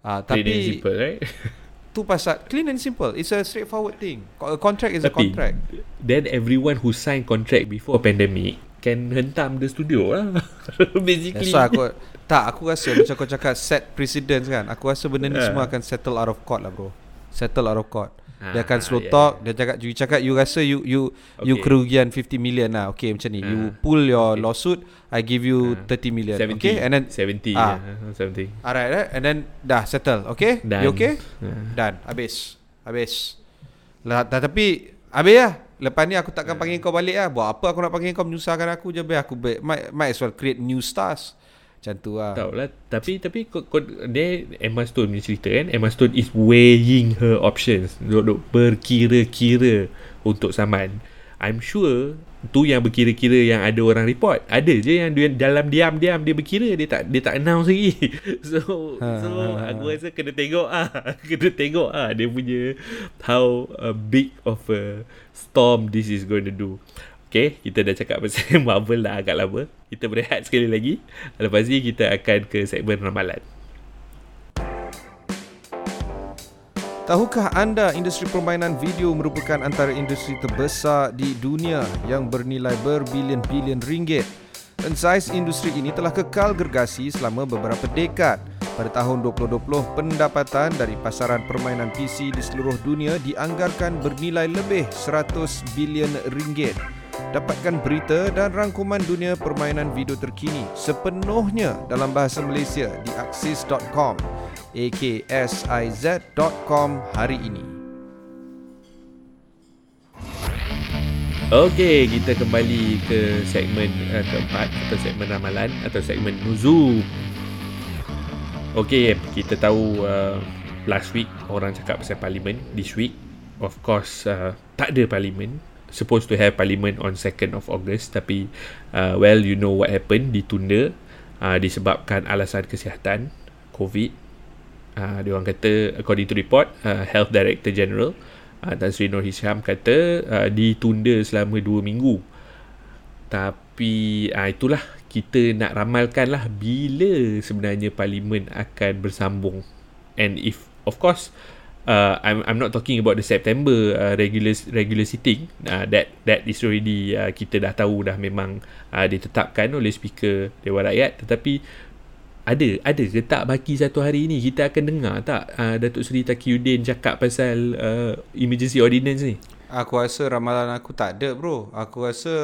Ah, uh, tapi clean and simple, right?
tu pasal clean and simple. It's a straightforward thing. A contract is tapi, a contract.
Then everyone who sign contract before pandemic can hentam the studio lah. Basically.
So aku tak aku rasa macam kau cakap set precedence kan. Aku rasa benda ni yeah. semua akan settle out of court lah bro. Settle out of court. Ha, dia akan slow yeah. talk Dia cakap You cakap You rasa you You okay. you kerugian 50 million lah Okay macam ni ha. You pull your okay. lawsuit I give you ha. 30 million 70. Okay and then
70 ah. yeah. 70
Alright right? And then Dah settle Okay Done. You okay ha. Done Habis Habis lah, Tapi Habis lah Lepas ni aku takkan ha. panggil kau balik lah. Buat apa aku nak panggil kau? Menyusahkan aku je. Biar aku might, might as well create new stars. Macam tu lah.
Tahu lah. Tapi tapi kau, kau, Dia Emma Stone ni cerita kan? Emma Stone is weighing her options. Duk-duk berkira-kira Untuk saman. I'm sure Tu yang berkira-kira Yang ada orang report Ada je yang dia, Dalam diam-diam Dia berkira Dia tak dia tak announce lagi So ha, So ha, ha. Aku rasa kena tengok ah, Kena tengok ah Dia punya How uh, Big of a Storm This is going to do Okay, kita dah cakap pasal Marvel dah agak lama. Kita berehat sekali lagi. Lepas ni kita akan ke segmen ramalan.
Tahukah anda industri permainan video merupakan antara industri terbesar di dunia yang bernilai berbilion-bilion ringgit? Dan saiz industri ini telah kekal gergasi selama beberapa dekad. Pada tahun 2020, pendapatan dari pasaran permainan PC di seluruh dunia dianggarkan bernilai lebih 100 bilion ringgit. Dapatkan berita dan rangkuman dunia permainan video terkini sepenuhnya dalam bahasa Malaysia di axis.com aksiz.com hari ini.
Okey, kita kembali ke segmen uh, keempat atau segmen ramalan atau segmen nuzu. Okey, kita tahu uh, last week orang cakap pasal parlimen. This week, of course, uh, tak ada parlimen supposed to have parliament on 2nd of August tapi uh, well you know what happened. Ditunda uh, disebabkan alasan kesihatan covid. Uh, dia orang kata according to report uh, health director general uh, Tan Sri Nur Hisham kata uh, ditunda selama 2 minggu. Tapi uh, itulah kita nak ramalkan lah bila sebenarnya parlimen akan bersambung. And if of course uh, I'm I'm not talking about the September uh, regular regular sitting. Uh, that that is already uh, kita dah tahu dah memang uh, ditetapkan oleh speaker Dewan Rakyat. Tetapi ada ada ke tak baki satu hari ini? Kita akan dengar tak uh, Datuk Seri Takiuddin cakap pasal uh, emergency ordinance ni
Aku rasa ramalan aku tak ada bro. Aku rasa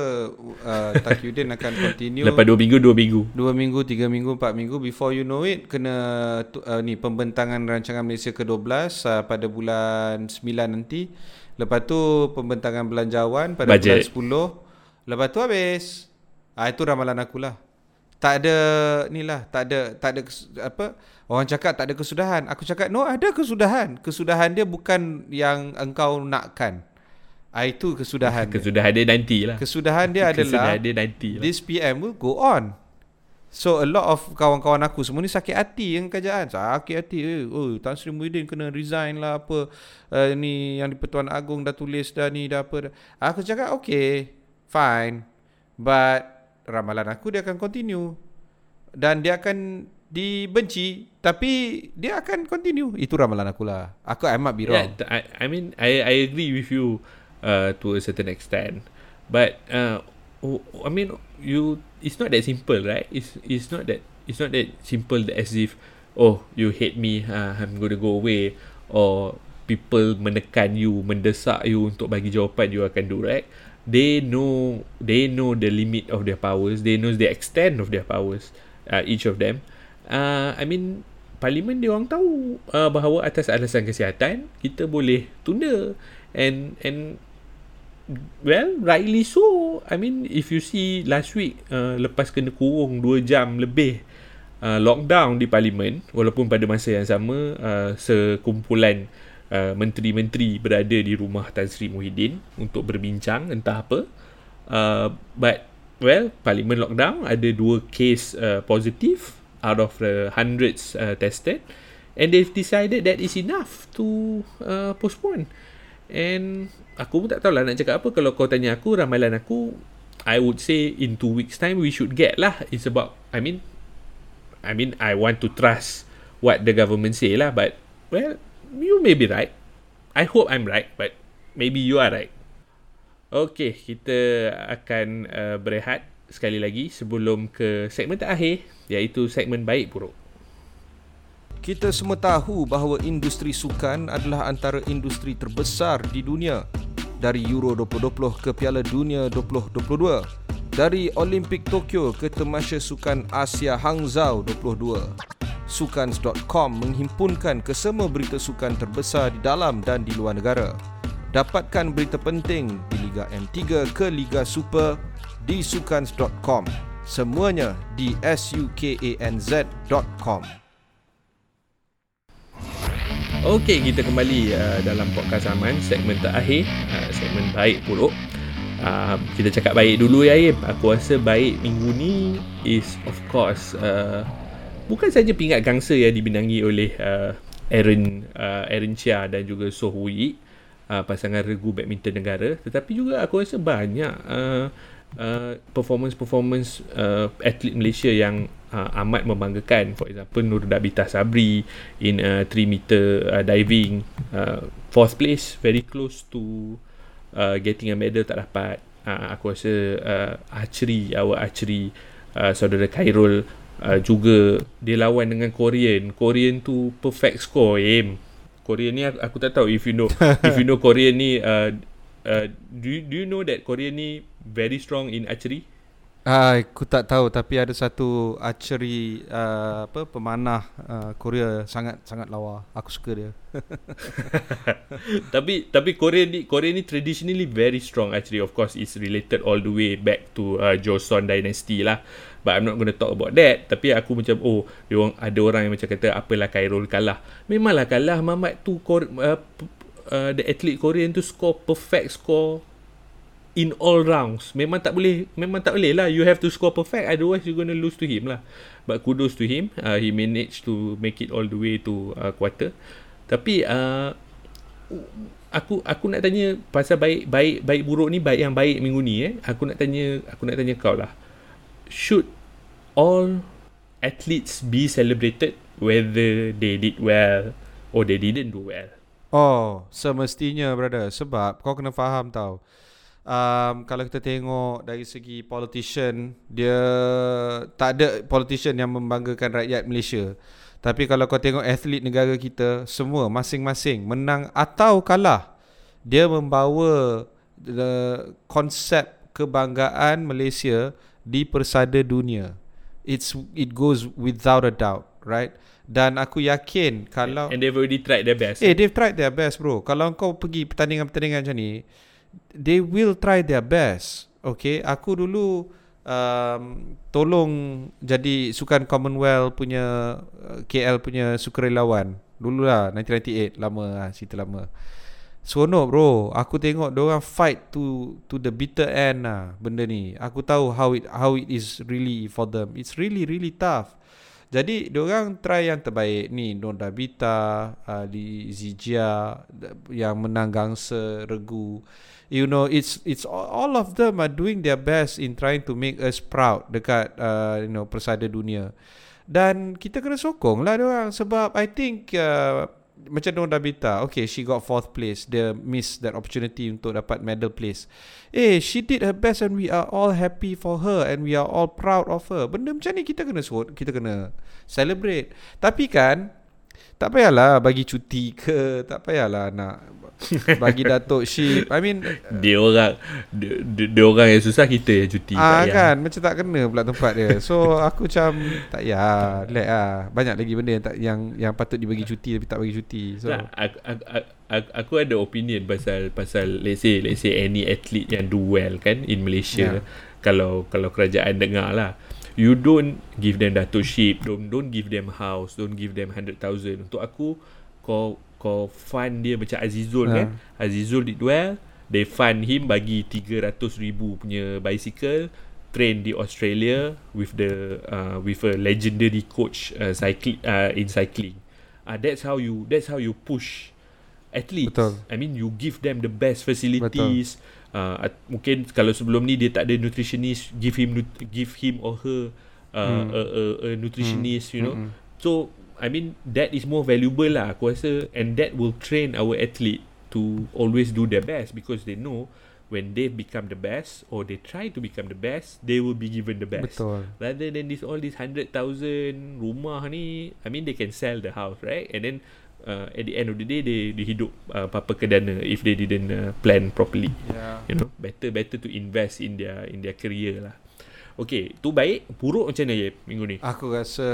uh, Takyudin akan continue
Lepas 2 minggu 2 minggu.
2 minggu 3 minggu 4 minggu. Before you know it Kena uh, ni Pembentangan rancangan Malaysia ke-12 uh, Pada bulan 9 nanti. Lepas tu Pembentangan belanjawan Pada Budget. bulan 10 Lepas tu habis. Uh, Itu ramalan aku lah. Tak ada ni lah tak ada tak ada apa orang cakap tak ada kesudahan. Aku cakap no ada kesudahan. Kesudahan dia bukan yang engkau nakkan ah, itu kesudahan dia.
Kesudahan dia nanti lah.
kesudahan dia adalah
Kesudahan dia nanti lah.
this PM will go on So a lot of kawan-kawan aku semua ni sakit hati yang kerajaan. Sakit hati. Eh, oh, Tan Sri Muhyiddin kena resign lah apa. Uh, ni yang di Pertuan Agong dah tulis dah ni dah apa. Dah. Aku cakap okay, fine. But ramalan aku dia akan continue. Dan dia akan dibenci tapi dia akan continue. Itu ramalan aku lah. Aku I might be
Yeah,
wrong.
t- I, I mean, I, I agree with you uh, to a certain extent. But, uh, I mean, you, it's not that simple, right? It's, it's not that, it's not that simple as if, oh, you hate me, uh, I'm to go away. Or people menekan you, mendesak you untuk bagi jawapan you akan do, right? They know, they know the limit of their powers. They know the extent of their powers, uh, each of them. Uh, I mean, parlimen dia orang tahu uh, bahawa atas alasan kesihatan kita boleh tunda and and well rightly so. I mean if you see last week uh, lepas kena kurung 2 jam lebih uh, lockdown di parlimen walaupun pada masa yang sama uh, sekumpulan uh, menteri-menteri berada di rumah Tan Sri Muhyiddin untuk berbincang entah apa. Uh, but well parlimen lockdown ada dua case uh, positif out of the hundreds uh, tested. And they've decided that is enough to uh, postpone. And aku pun tak tahu lah nak cakap apa. Kalau kau tanya aku ramalan aku I would say in two weeks time we should get lah. It's about I mean I mean I want to trust what the government say lah. But well you may be right. I hope I'm right but maybe you are right. Okay, kita akan uh, berehat sekali lagi sebelum ke segmen terakhir iaitu segmen baik buruk.
Kita semua tahu bahawa industri sukan adalah antara industri terbesar di dunia. Dari Euro 2020 ke Piala Dunia 2022. Dari Olimpik Tokyo ke Temasya Sukan Asia Hangzhou 22. Sukans.com menghimpunkan kesemua berita sukan terbesar di dalam dan di luar negara. Dapatkan berita penting di Liga M3 ke Liga Super di sukans.com. Semuanya di sukanz.com.
Okey, kita kembali uh, dalam podcast Aman segmen terakhir, uh, segmen baik buruk. Uh, kita cakap baik dulu ya Aim. Aku rasa baik minggu ni is of course uh, bukan saja pingat gangsa yang dibinangi oleh uh, Aaron uh, Aaron Chia dan juga Soh Yi, uh, pasangan regu badminton negara tetapi juga aku rasa banyak uh, uh, performance-performance uh, atlet Malaysia yang uh, amat membanggakan for example Nur Dabita Sabri in uh, 3 meter uh, diving. Uh, fourth place very close to uh, getting a medal tak dapat. Uh, aku rasa uh, archery our archery uh, saudara Khairul uh, juga dia lawan dengan Korean. Korean tu perfect score aim. Korean ni aku, aku tak tahu if you know if you know Korean ni uh, uh, do you, do you know that Korean ni very strong in archery
Ah, aku tak tahu tapi ada satu archery uh, apa pemanah uh, Korea sangat sangat lawa. Aku suka dia.
tapi tapi Korea ni Korea ni traditionally very strong archery of course is related all the way back to uh, Joseon dynasty lah but I'm not going to talk about that tapi aku macam oh dia orang ada orang yang macam kata apalah Khairul kalah memanglah kalah Mamat tu Kor, uh, uh, the athlete Korean tu score perfect score in all rounds. Memang tak boleh memang tak boleh lah. You have to score perfect otherwise you're going to lose to him lah. But kudos to him. Uh, he managed to make it all the way to uh, quarter. Tapi uh, aku aku nak tanya pasal baik baik baik buruk ni baik yang baik minggu ni eh. Aku nak tanya aku nak tanya kau lah. Should all athletes be celebrated whether they did well or they didn't do well?
Oh, semestinya brother. Sebab kau kena faham tau. Um, kalau kita tengok dari segi politician dia tak ada politician yang membanggakan rakyat Malaysia. Tapi kalau kau tengok atlet negara kita semua masing-masing menang atau kalah dia membawa the konsep kebanggaan Malaysia di persada dunia. It's it goes without a doubt, right? Dan aku yakin kalau
and they've already tried their best
Eh, they've tried their best, bro. Kalau kau pergi pertandingan-pertandingan macam ni, they will try their best. Okay, aku dulu um, tolong jadi sukan Commonwealth punya uh, KL punya sukarelawan. Dululah 1998 lama lah cerita lama. Seronok bro Aku tengok orang fight to to the bitter end lah Benda ni Aku tahu how it how it is really for them It's really really tough Jadi orang try yang terbaik Ni Nonda Bita uh, Li Zijia Yang menang gangsa Regu You know it's it's all of them are doing their best in trying to make us proud dekat uh, you know persada dunia. Dan kita kena sokong lah orang sebab I think uh, macam Nora Bita Okay she got fourth place. Dia miss that opportunity Untuk dapat medal place. Eh she did her best And we are all happy for her And we are all proud of her. Benda macam ni kita kena Kita kena Celebrate. Tapi kan Tak payahlah bagi cuti ke Tak payahlah nak bagi Datuk Syip I mean
Dia orang dia, dia, orang yang susah Kita yang cuti
ah, tak kan? Macam tak kena pula tempat dia. So aku macam Tak ya Let lah. Banyak lagi benda yang, tak, yang yang patut dibagi cuti Tapi tak bagi cuti. So
tak, aku, aku, aku, aku ada opinion Pasal Pasal let's say Let's say any athlete Yang do well kan In Malaysia. Yeah. Kalau Kalau kerajaan dengar lah. You don't give them Datuk Syip Don't don't give them house Don't give them 100,000 Untuk aku Kau kau fund dia macam Azizul ha. kan Azizul did well they fund him bagi 300 ribu punya bicycle train di Australia with the uh, with a legendary coach uh, cycling uh, in cycling uh, that's how you that's how you push athletes Betul. I mean you give them the best facilities uh, mungkin kalau sebelum ni dia tak ada nutritionist give him give him or her uh, hmm. a, a, a nutritionist hmm. you know hmm. so I mean that is more valuable lah aku rasa. And that will train our athlete to always do their best because they know when they become the best or they try to become the best they will be given the best.
Betul.
rather than this all this 100,000 rumah ni I mean they can sell the house right? And then uh, at the end of the day they they hidup uh, apa-apa kedana if they didn't uh, plan properly.
Yeah.
you know better better to invest in their in their career lah Okey, tu baik. Buruk macam mana ya minggu ni?
Aku rasa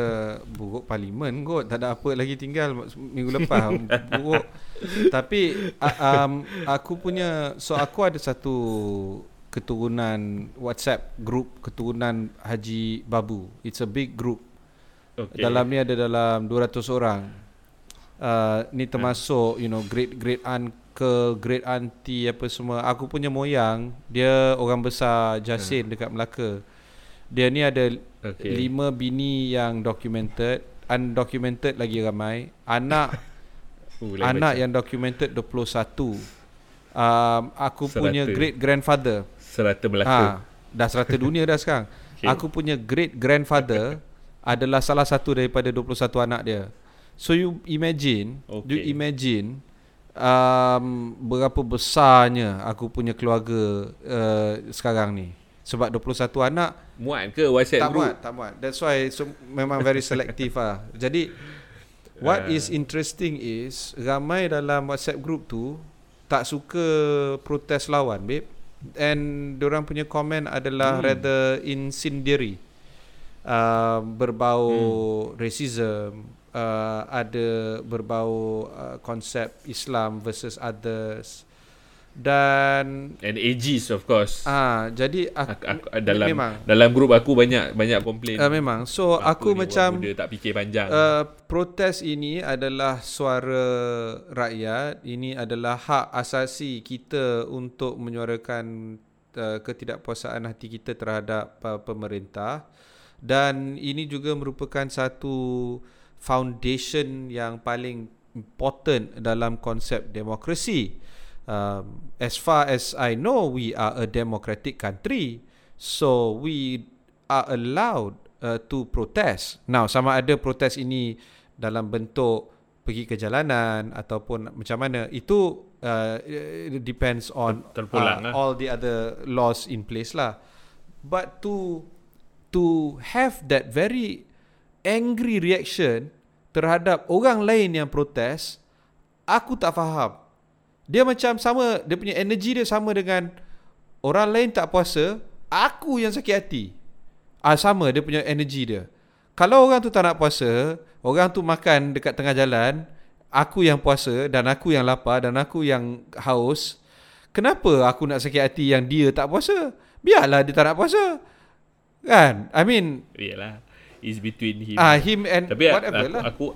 buruk parlimen kot. Tak ada apa lagi tinggal minggu lepas. buruk. Tapi um, aku punya so aku ada satu keturunan WhatsApp group keturunan Haji Babu. It's a big group. Okay. Dalam ni ada dalam 200 orang. Uh, ni termasuk you know great great uncle, great auntie apa semua. Aku punya moyang dia orang besar Jasin hmm. dekat Melaka. Dia ni ada okay. lima bini yang documented, undocumented lagi ramai. Anak uh, anak macam. yang documented 21. Um, aku serata. punya great grandfather.
Serata Melaka. Ha,
dah serata dunia dah sekarang. Okay. Aku punya great grandfather adalah salah satu daripada 21 anak dia. So you imagine, okay. you imagine um, berapa besarnya aku punya keluarga uh, sekarang ni. Sebab 21 anak
Muat ke WhatsApp
tak
group?
Muat, tak muat That's why so, Memang very selective lah Jadi What uh. is interesting is Ramai dalam WhatsApp group tu Tak suka Protes lawan babe And Diorang punya komen adalah hmm. Rather incendiary uh, Berbau hmm. Racism uh, Ada Berbau uh, Konsep Islam Versus others dan
and ages of course.
Ah, jadi aku, aku,
aku dalam memang. dalam grup aku banyak banyak komplain.
Uh, memang. So aku, aku macam
dia tak fikir panjang.
Uh, protes ini adalah suara rakyat. Ini adalah hak asasi kita untuk menyuarakan uh, ketidakpuasaan hati kita terhadap uh, pemerintah dan ini juga merupakan satu foundation yang paling important dalam konsep demokrasi um, as far as I know, we are a democratic country, so we are allowed uh, to protest. Now, sama ada protes ini dalam bentuk pergi ke jalanan ataupun macam mana, itu uh, it depends on uh, lah. all the other laws in place lah. But to to have that very angry reaction terhadap orang lain yang protes, aku tak faham. Dia macam sama Dia punya energi dia sama dengan Orang lain tak puasa Aku yang sakit hati ah, Sama dia punya energi dia Kalau orang tu tak nak puasa Orang tu makan dekat tengah jalan Aku yang puasa Dan aku yang lapar Dan aku yang haus Kenapa aku nak sakit hati Yang dia tak puasa Biarlah dia tak nak puasa Kan? I mean,
Yalah. It's between him.
ah him and
Tapi
whatever
aku,
lah.
aku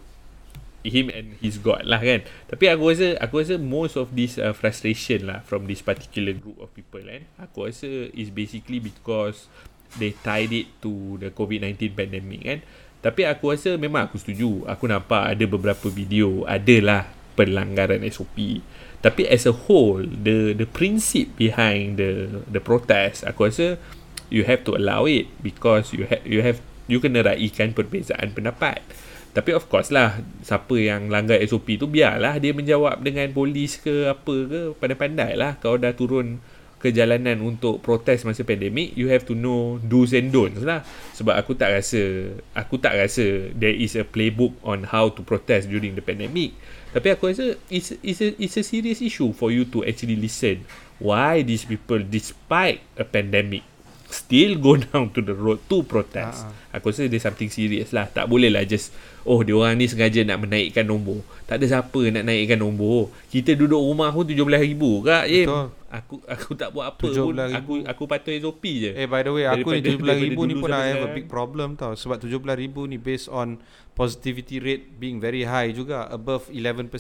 him and his god lah kan. Tapi aku rasa aku rasa most of this uh, frustration lah from this particular group of people kan. Aku rasa is basically because they tied it to the COVID-19 pandemic kan. Tapi aku rasa memang aku setuju. Aku nampak ada beberapa video adalah pelanggaran SOP. Tapi as a whole the the principle behind the the protest aku rasa you have to allow it because you have you have you kena raikan perbezaan pendapat. Tapi of course lah siapa yang langgar SOP tu biarlah dia menjawab dengan polis ke apa ke pandai-pandai lah kau dah turun ke jalanan untuk protes masa pandemik you have to know do's and don'ts lah sebab aku tak rasa aku tak rasa there is a playbook on how to protest during the pandemic tapi aku rasa it's, it's, a, it's a serious issue for you to actually listen why these people despite a pandemic still go down to the road to protest. Uh-huh. Aku rasa there's something serious lah. Tak boleh lah just oh dia orang ni sengaja nak menaikkan nombor. Tak ada siapa nak naikkan nombor. Kita duduk rumah pun 17,000 kak.
Betul.
Aku aku tak buat apa pun.
17,000.
Aku aku patuh SOP je.
Eh by the way aku ni
Daripada-
17,000
daripada
ni pun I have a big problem tau sebab 17,000 ni based on positivity rate being very high juga above 11%.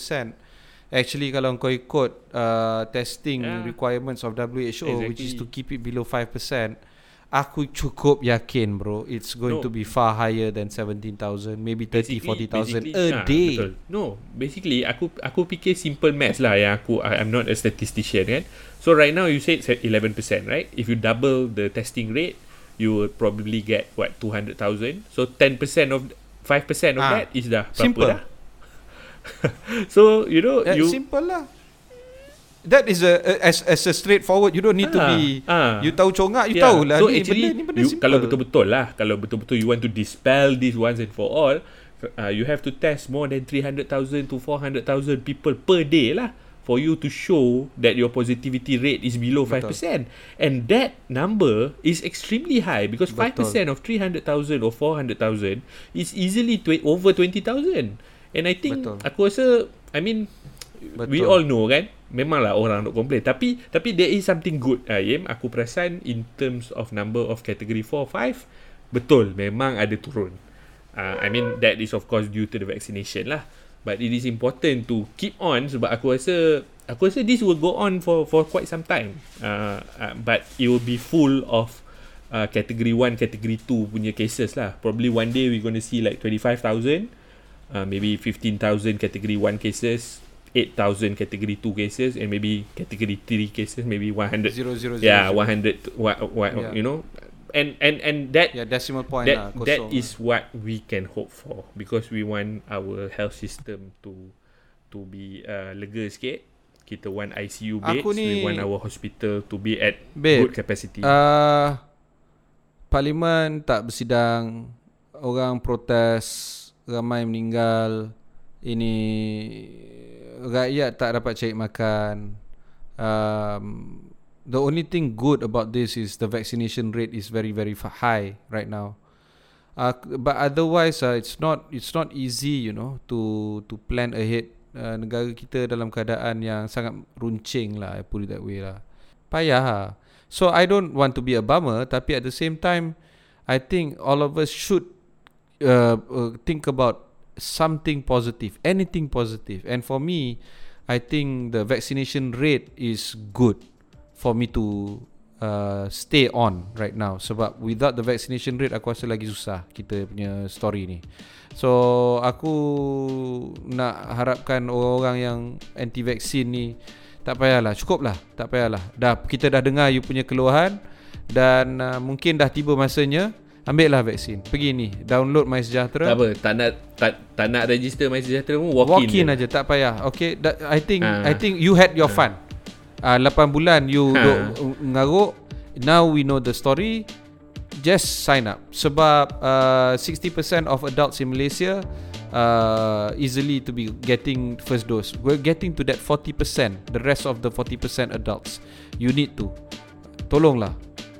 Actually kalau kau ikut uh, testing
Yeah.
requirements of WHO which is
Exactly.
to keep it below 5%, aku cukup yakin bro it's going
No.
to be far higher than 17,000 maybe 30
Basically-
40,000
basically-
a
ah,
day.
Betul. No, basically aku aku fikir simple maths lah yang aku I- I'm not a statistician kan. So right now you said 11%, right? If you double the testing rate, you will probably get what 200,000. So 10% of 5% of
Ah,
that is dah berapa
simple.
dah? so you know
That
you
simple lah. That is a, a as as a straightforward. You don't need to
Ah,
be.
ah.
You tahu congak, you
Yeah.
tahu lah.
So
ni
actually,
benda ni benda
you,
simple.
kalau betul-betul lah, kalau betul-betul you want to dispel this once and for all, uh, you have to test more than 300,000 to 400,000 people per day lah for you to show that your positivity rate is below
Betul.
5%. And that number is extremely high because 5% of 300,000 or 400,000 is easily tw- over 20,000. And I think
Betul.
aku rasa I mean we
Betul.
all know kan? Memanglah orang nak complain. Tapi tapi there is something good uh, Yem aku perasan in terms of number of category 4 5 betul memang ada turun. Uh, I mean that is of course due to the vaccination lah. But it is important to keep on sebab aku rasa aku rasa this will go on for for quite some time. Uh, uh, but it will be full of uh, category 1 category 2 punya cases lah. Probably one day we're going to see like 25,000 uh, maybe 15,000 category 1 cases 8,000 category 2 cases and maybe category 3 cases maybe 100
zero zero zero.
yeah
zero.
100 to- what, what,
Yeah.
you know and and and that
Yeah, decimal point
that
lah.
that is what we can hope for because we want our health system to to be uh, lega sikit kita want ICU beds
Aku ni-
we want our hospital to be at
Babe,
good capacity
Uh, Parlimen tak bersidang Orang protes Ramai meninggal Ini Rakyat tak dapat cari makan. Um, The only thing good about this Is the vaccination rate Is very very high Right now. Uh, But otherwise uh, It's not It's not easy You know To to plan ahead. Uh, Negara kita dalam keadaan Yang sangat runcing lah I put it that way lah. Payah lah So I don't want to be a bummer Tapi at the same time I think all of us should uh, uh, Think about Something positive Anything positive. And for me I think the vaccination rate is good For me to uh, Stay on right now. Sebab without the vaccination rate Aku rasa lagi susah Kita punya story ni. So aku nak harapkan orang-orang yang anti-vaksin ni tak payahlah, cukup lah, tak payahlah. Dah kita dah dengar you punya keluhan dan uh, mungkin dah tiba masanya ambil lah vaksin. Pergi ni, download My Sejahtera.
tak apa tak nak tak, tak nak register My Sejahtera pun walk,
Walk in
in,
aja, tak payah. Okay, that, I think
Ah.
I think you had your fun. Ah uh, 8 bulan you
Ha.
duk ngaruk. Now we know the story. Just sign up sebab uh, 60% of adults in Malaysia uh, easily to be getting first dose. We're getting to that 40%. The rest of the 40% adults. You need to tolonglah.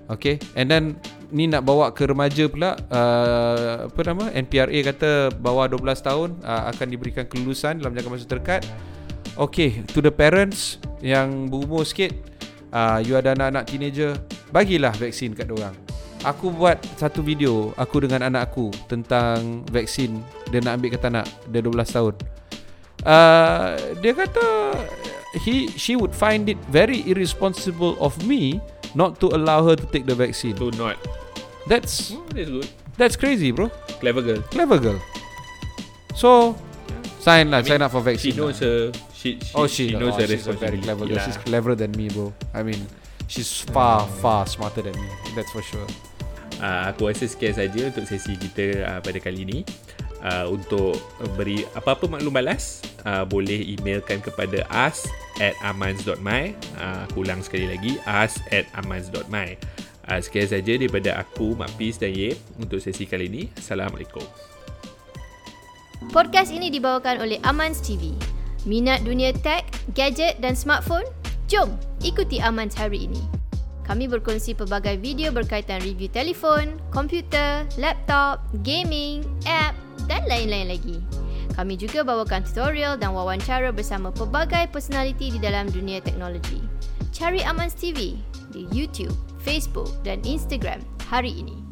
Okay And then Ni nak bawa ke remaja pula uh, Apa nama NPRA kata Bawah 12 tahun uh, Akan diberikan kelulusan Dalam jangka masa terdekat. Okay To the parents Yang berumur sikit uh, You ada anak-anak teenager Bagilah vaksin kat orang. Aku buat satu video Aku dengan anak aku Tentang vaksin Dia nak ambil kata nak Dia 12 tahun. Uh, Dia kata he She would find it Very irresponsible of me Not to allow her to take the vaccine.
So not.
That's
oh, That's good.
That's crazy bro.
Clever girl.
Clever girl. So Sign lah
I mean,
Sign up for vaccine
She knows
lah.
her she, she,
Oh she,
she knows
oh,
her
she's a very clever girl.
Lah.
She's cleverer than me bro. I mean She's far far smarter than me. That's for sure.
Uh, Aku rasa sekian saja Untuk sesi kita uh, Pada kali ini uh, Untuk beri Apa-apa maklum balas uh, Boleh emailkan kepada us At amans.my uh, ulang sekali lagi Us at amans.my uh, Sekian saja daripada aku Mak Pis dan Ye Untuk sesi kali ini Assalamualaikum
Podcast ini dibawakan oleh Amans TV. Minat dunia tech, gadget dan smartphone? Jom ikuti Amans hari ini. Kami berkongsi pelbagai video berkaitan review telefon, komputer, laptop, gaming, app dan lain-lain lagi. Kami juga bawakan tutorial dan wawancara bersama pelbagai personaliti di dalam dunia teknologi. Cari Amans TV di YouTube, Facebook dan Instagram hari ini.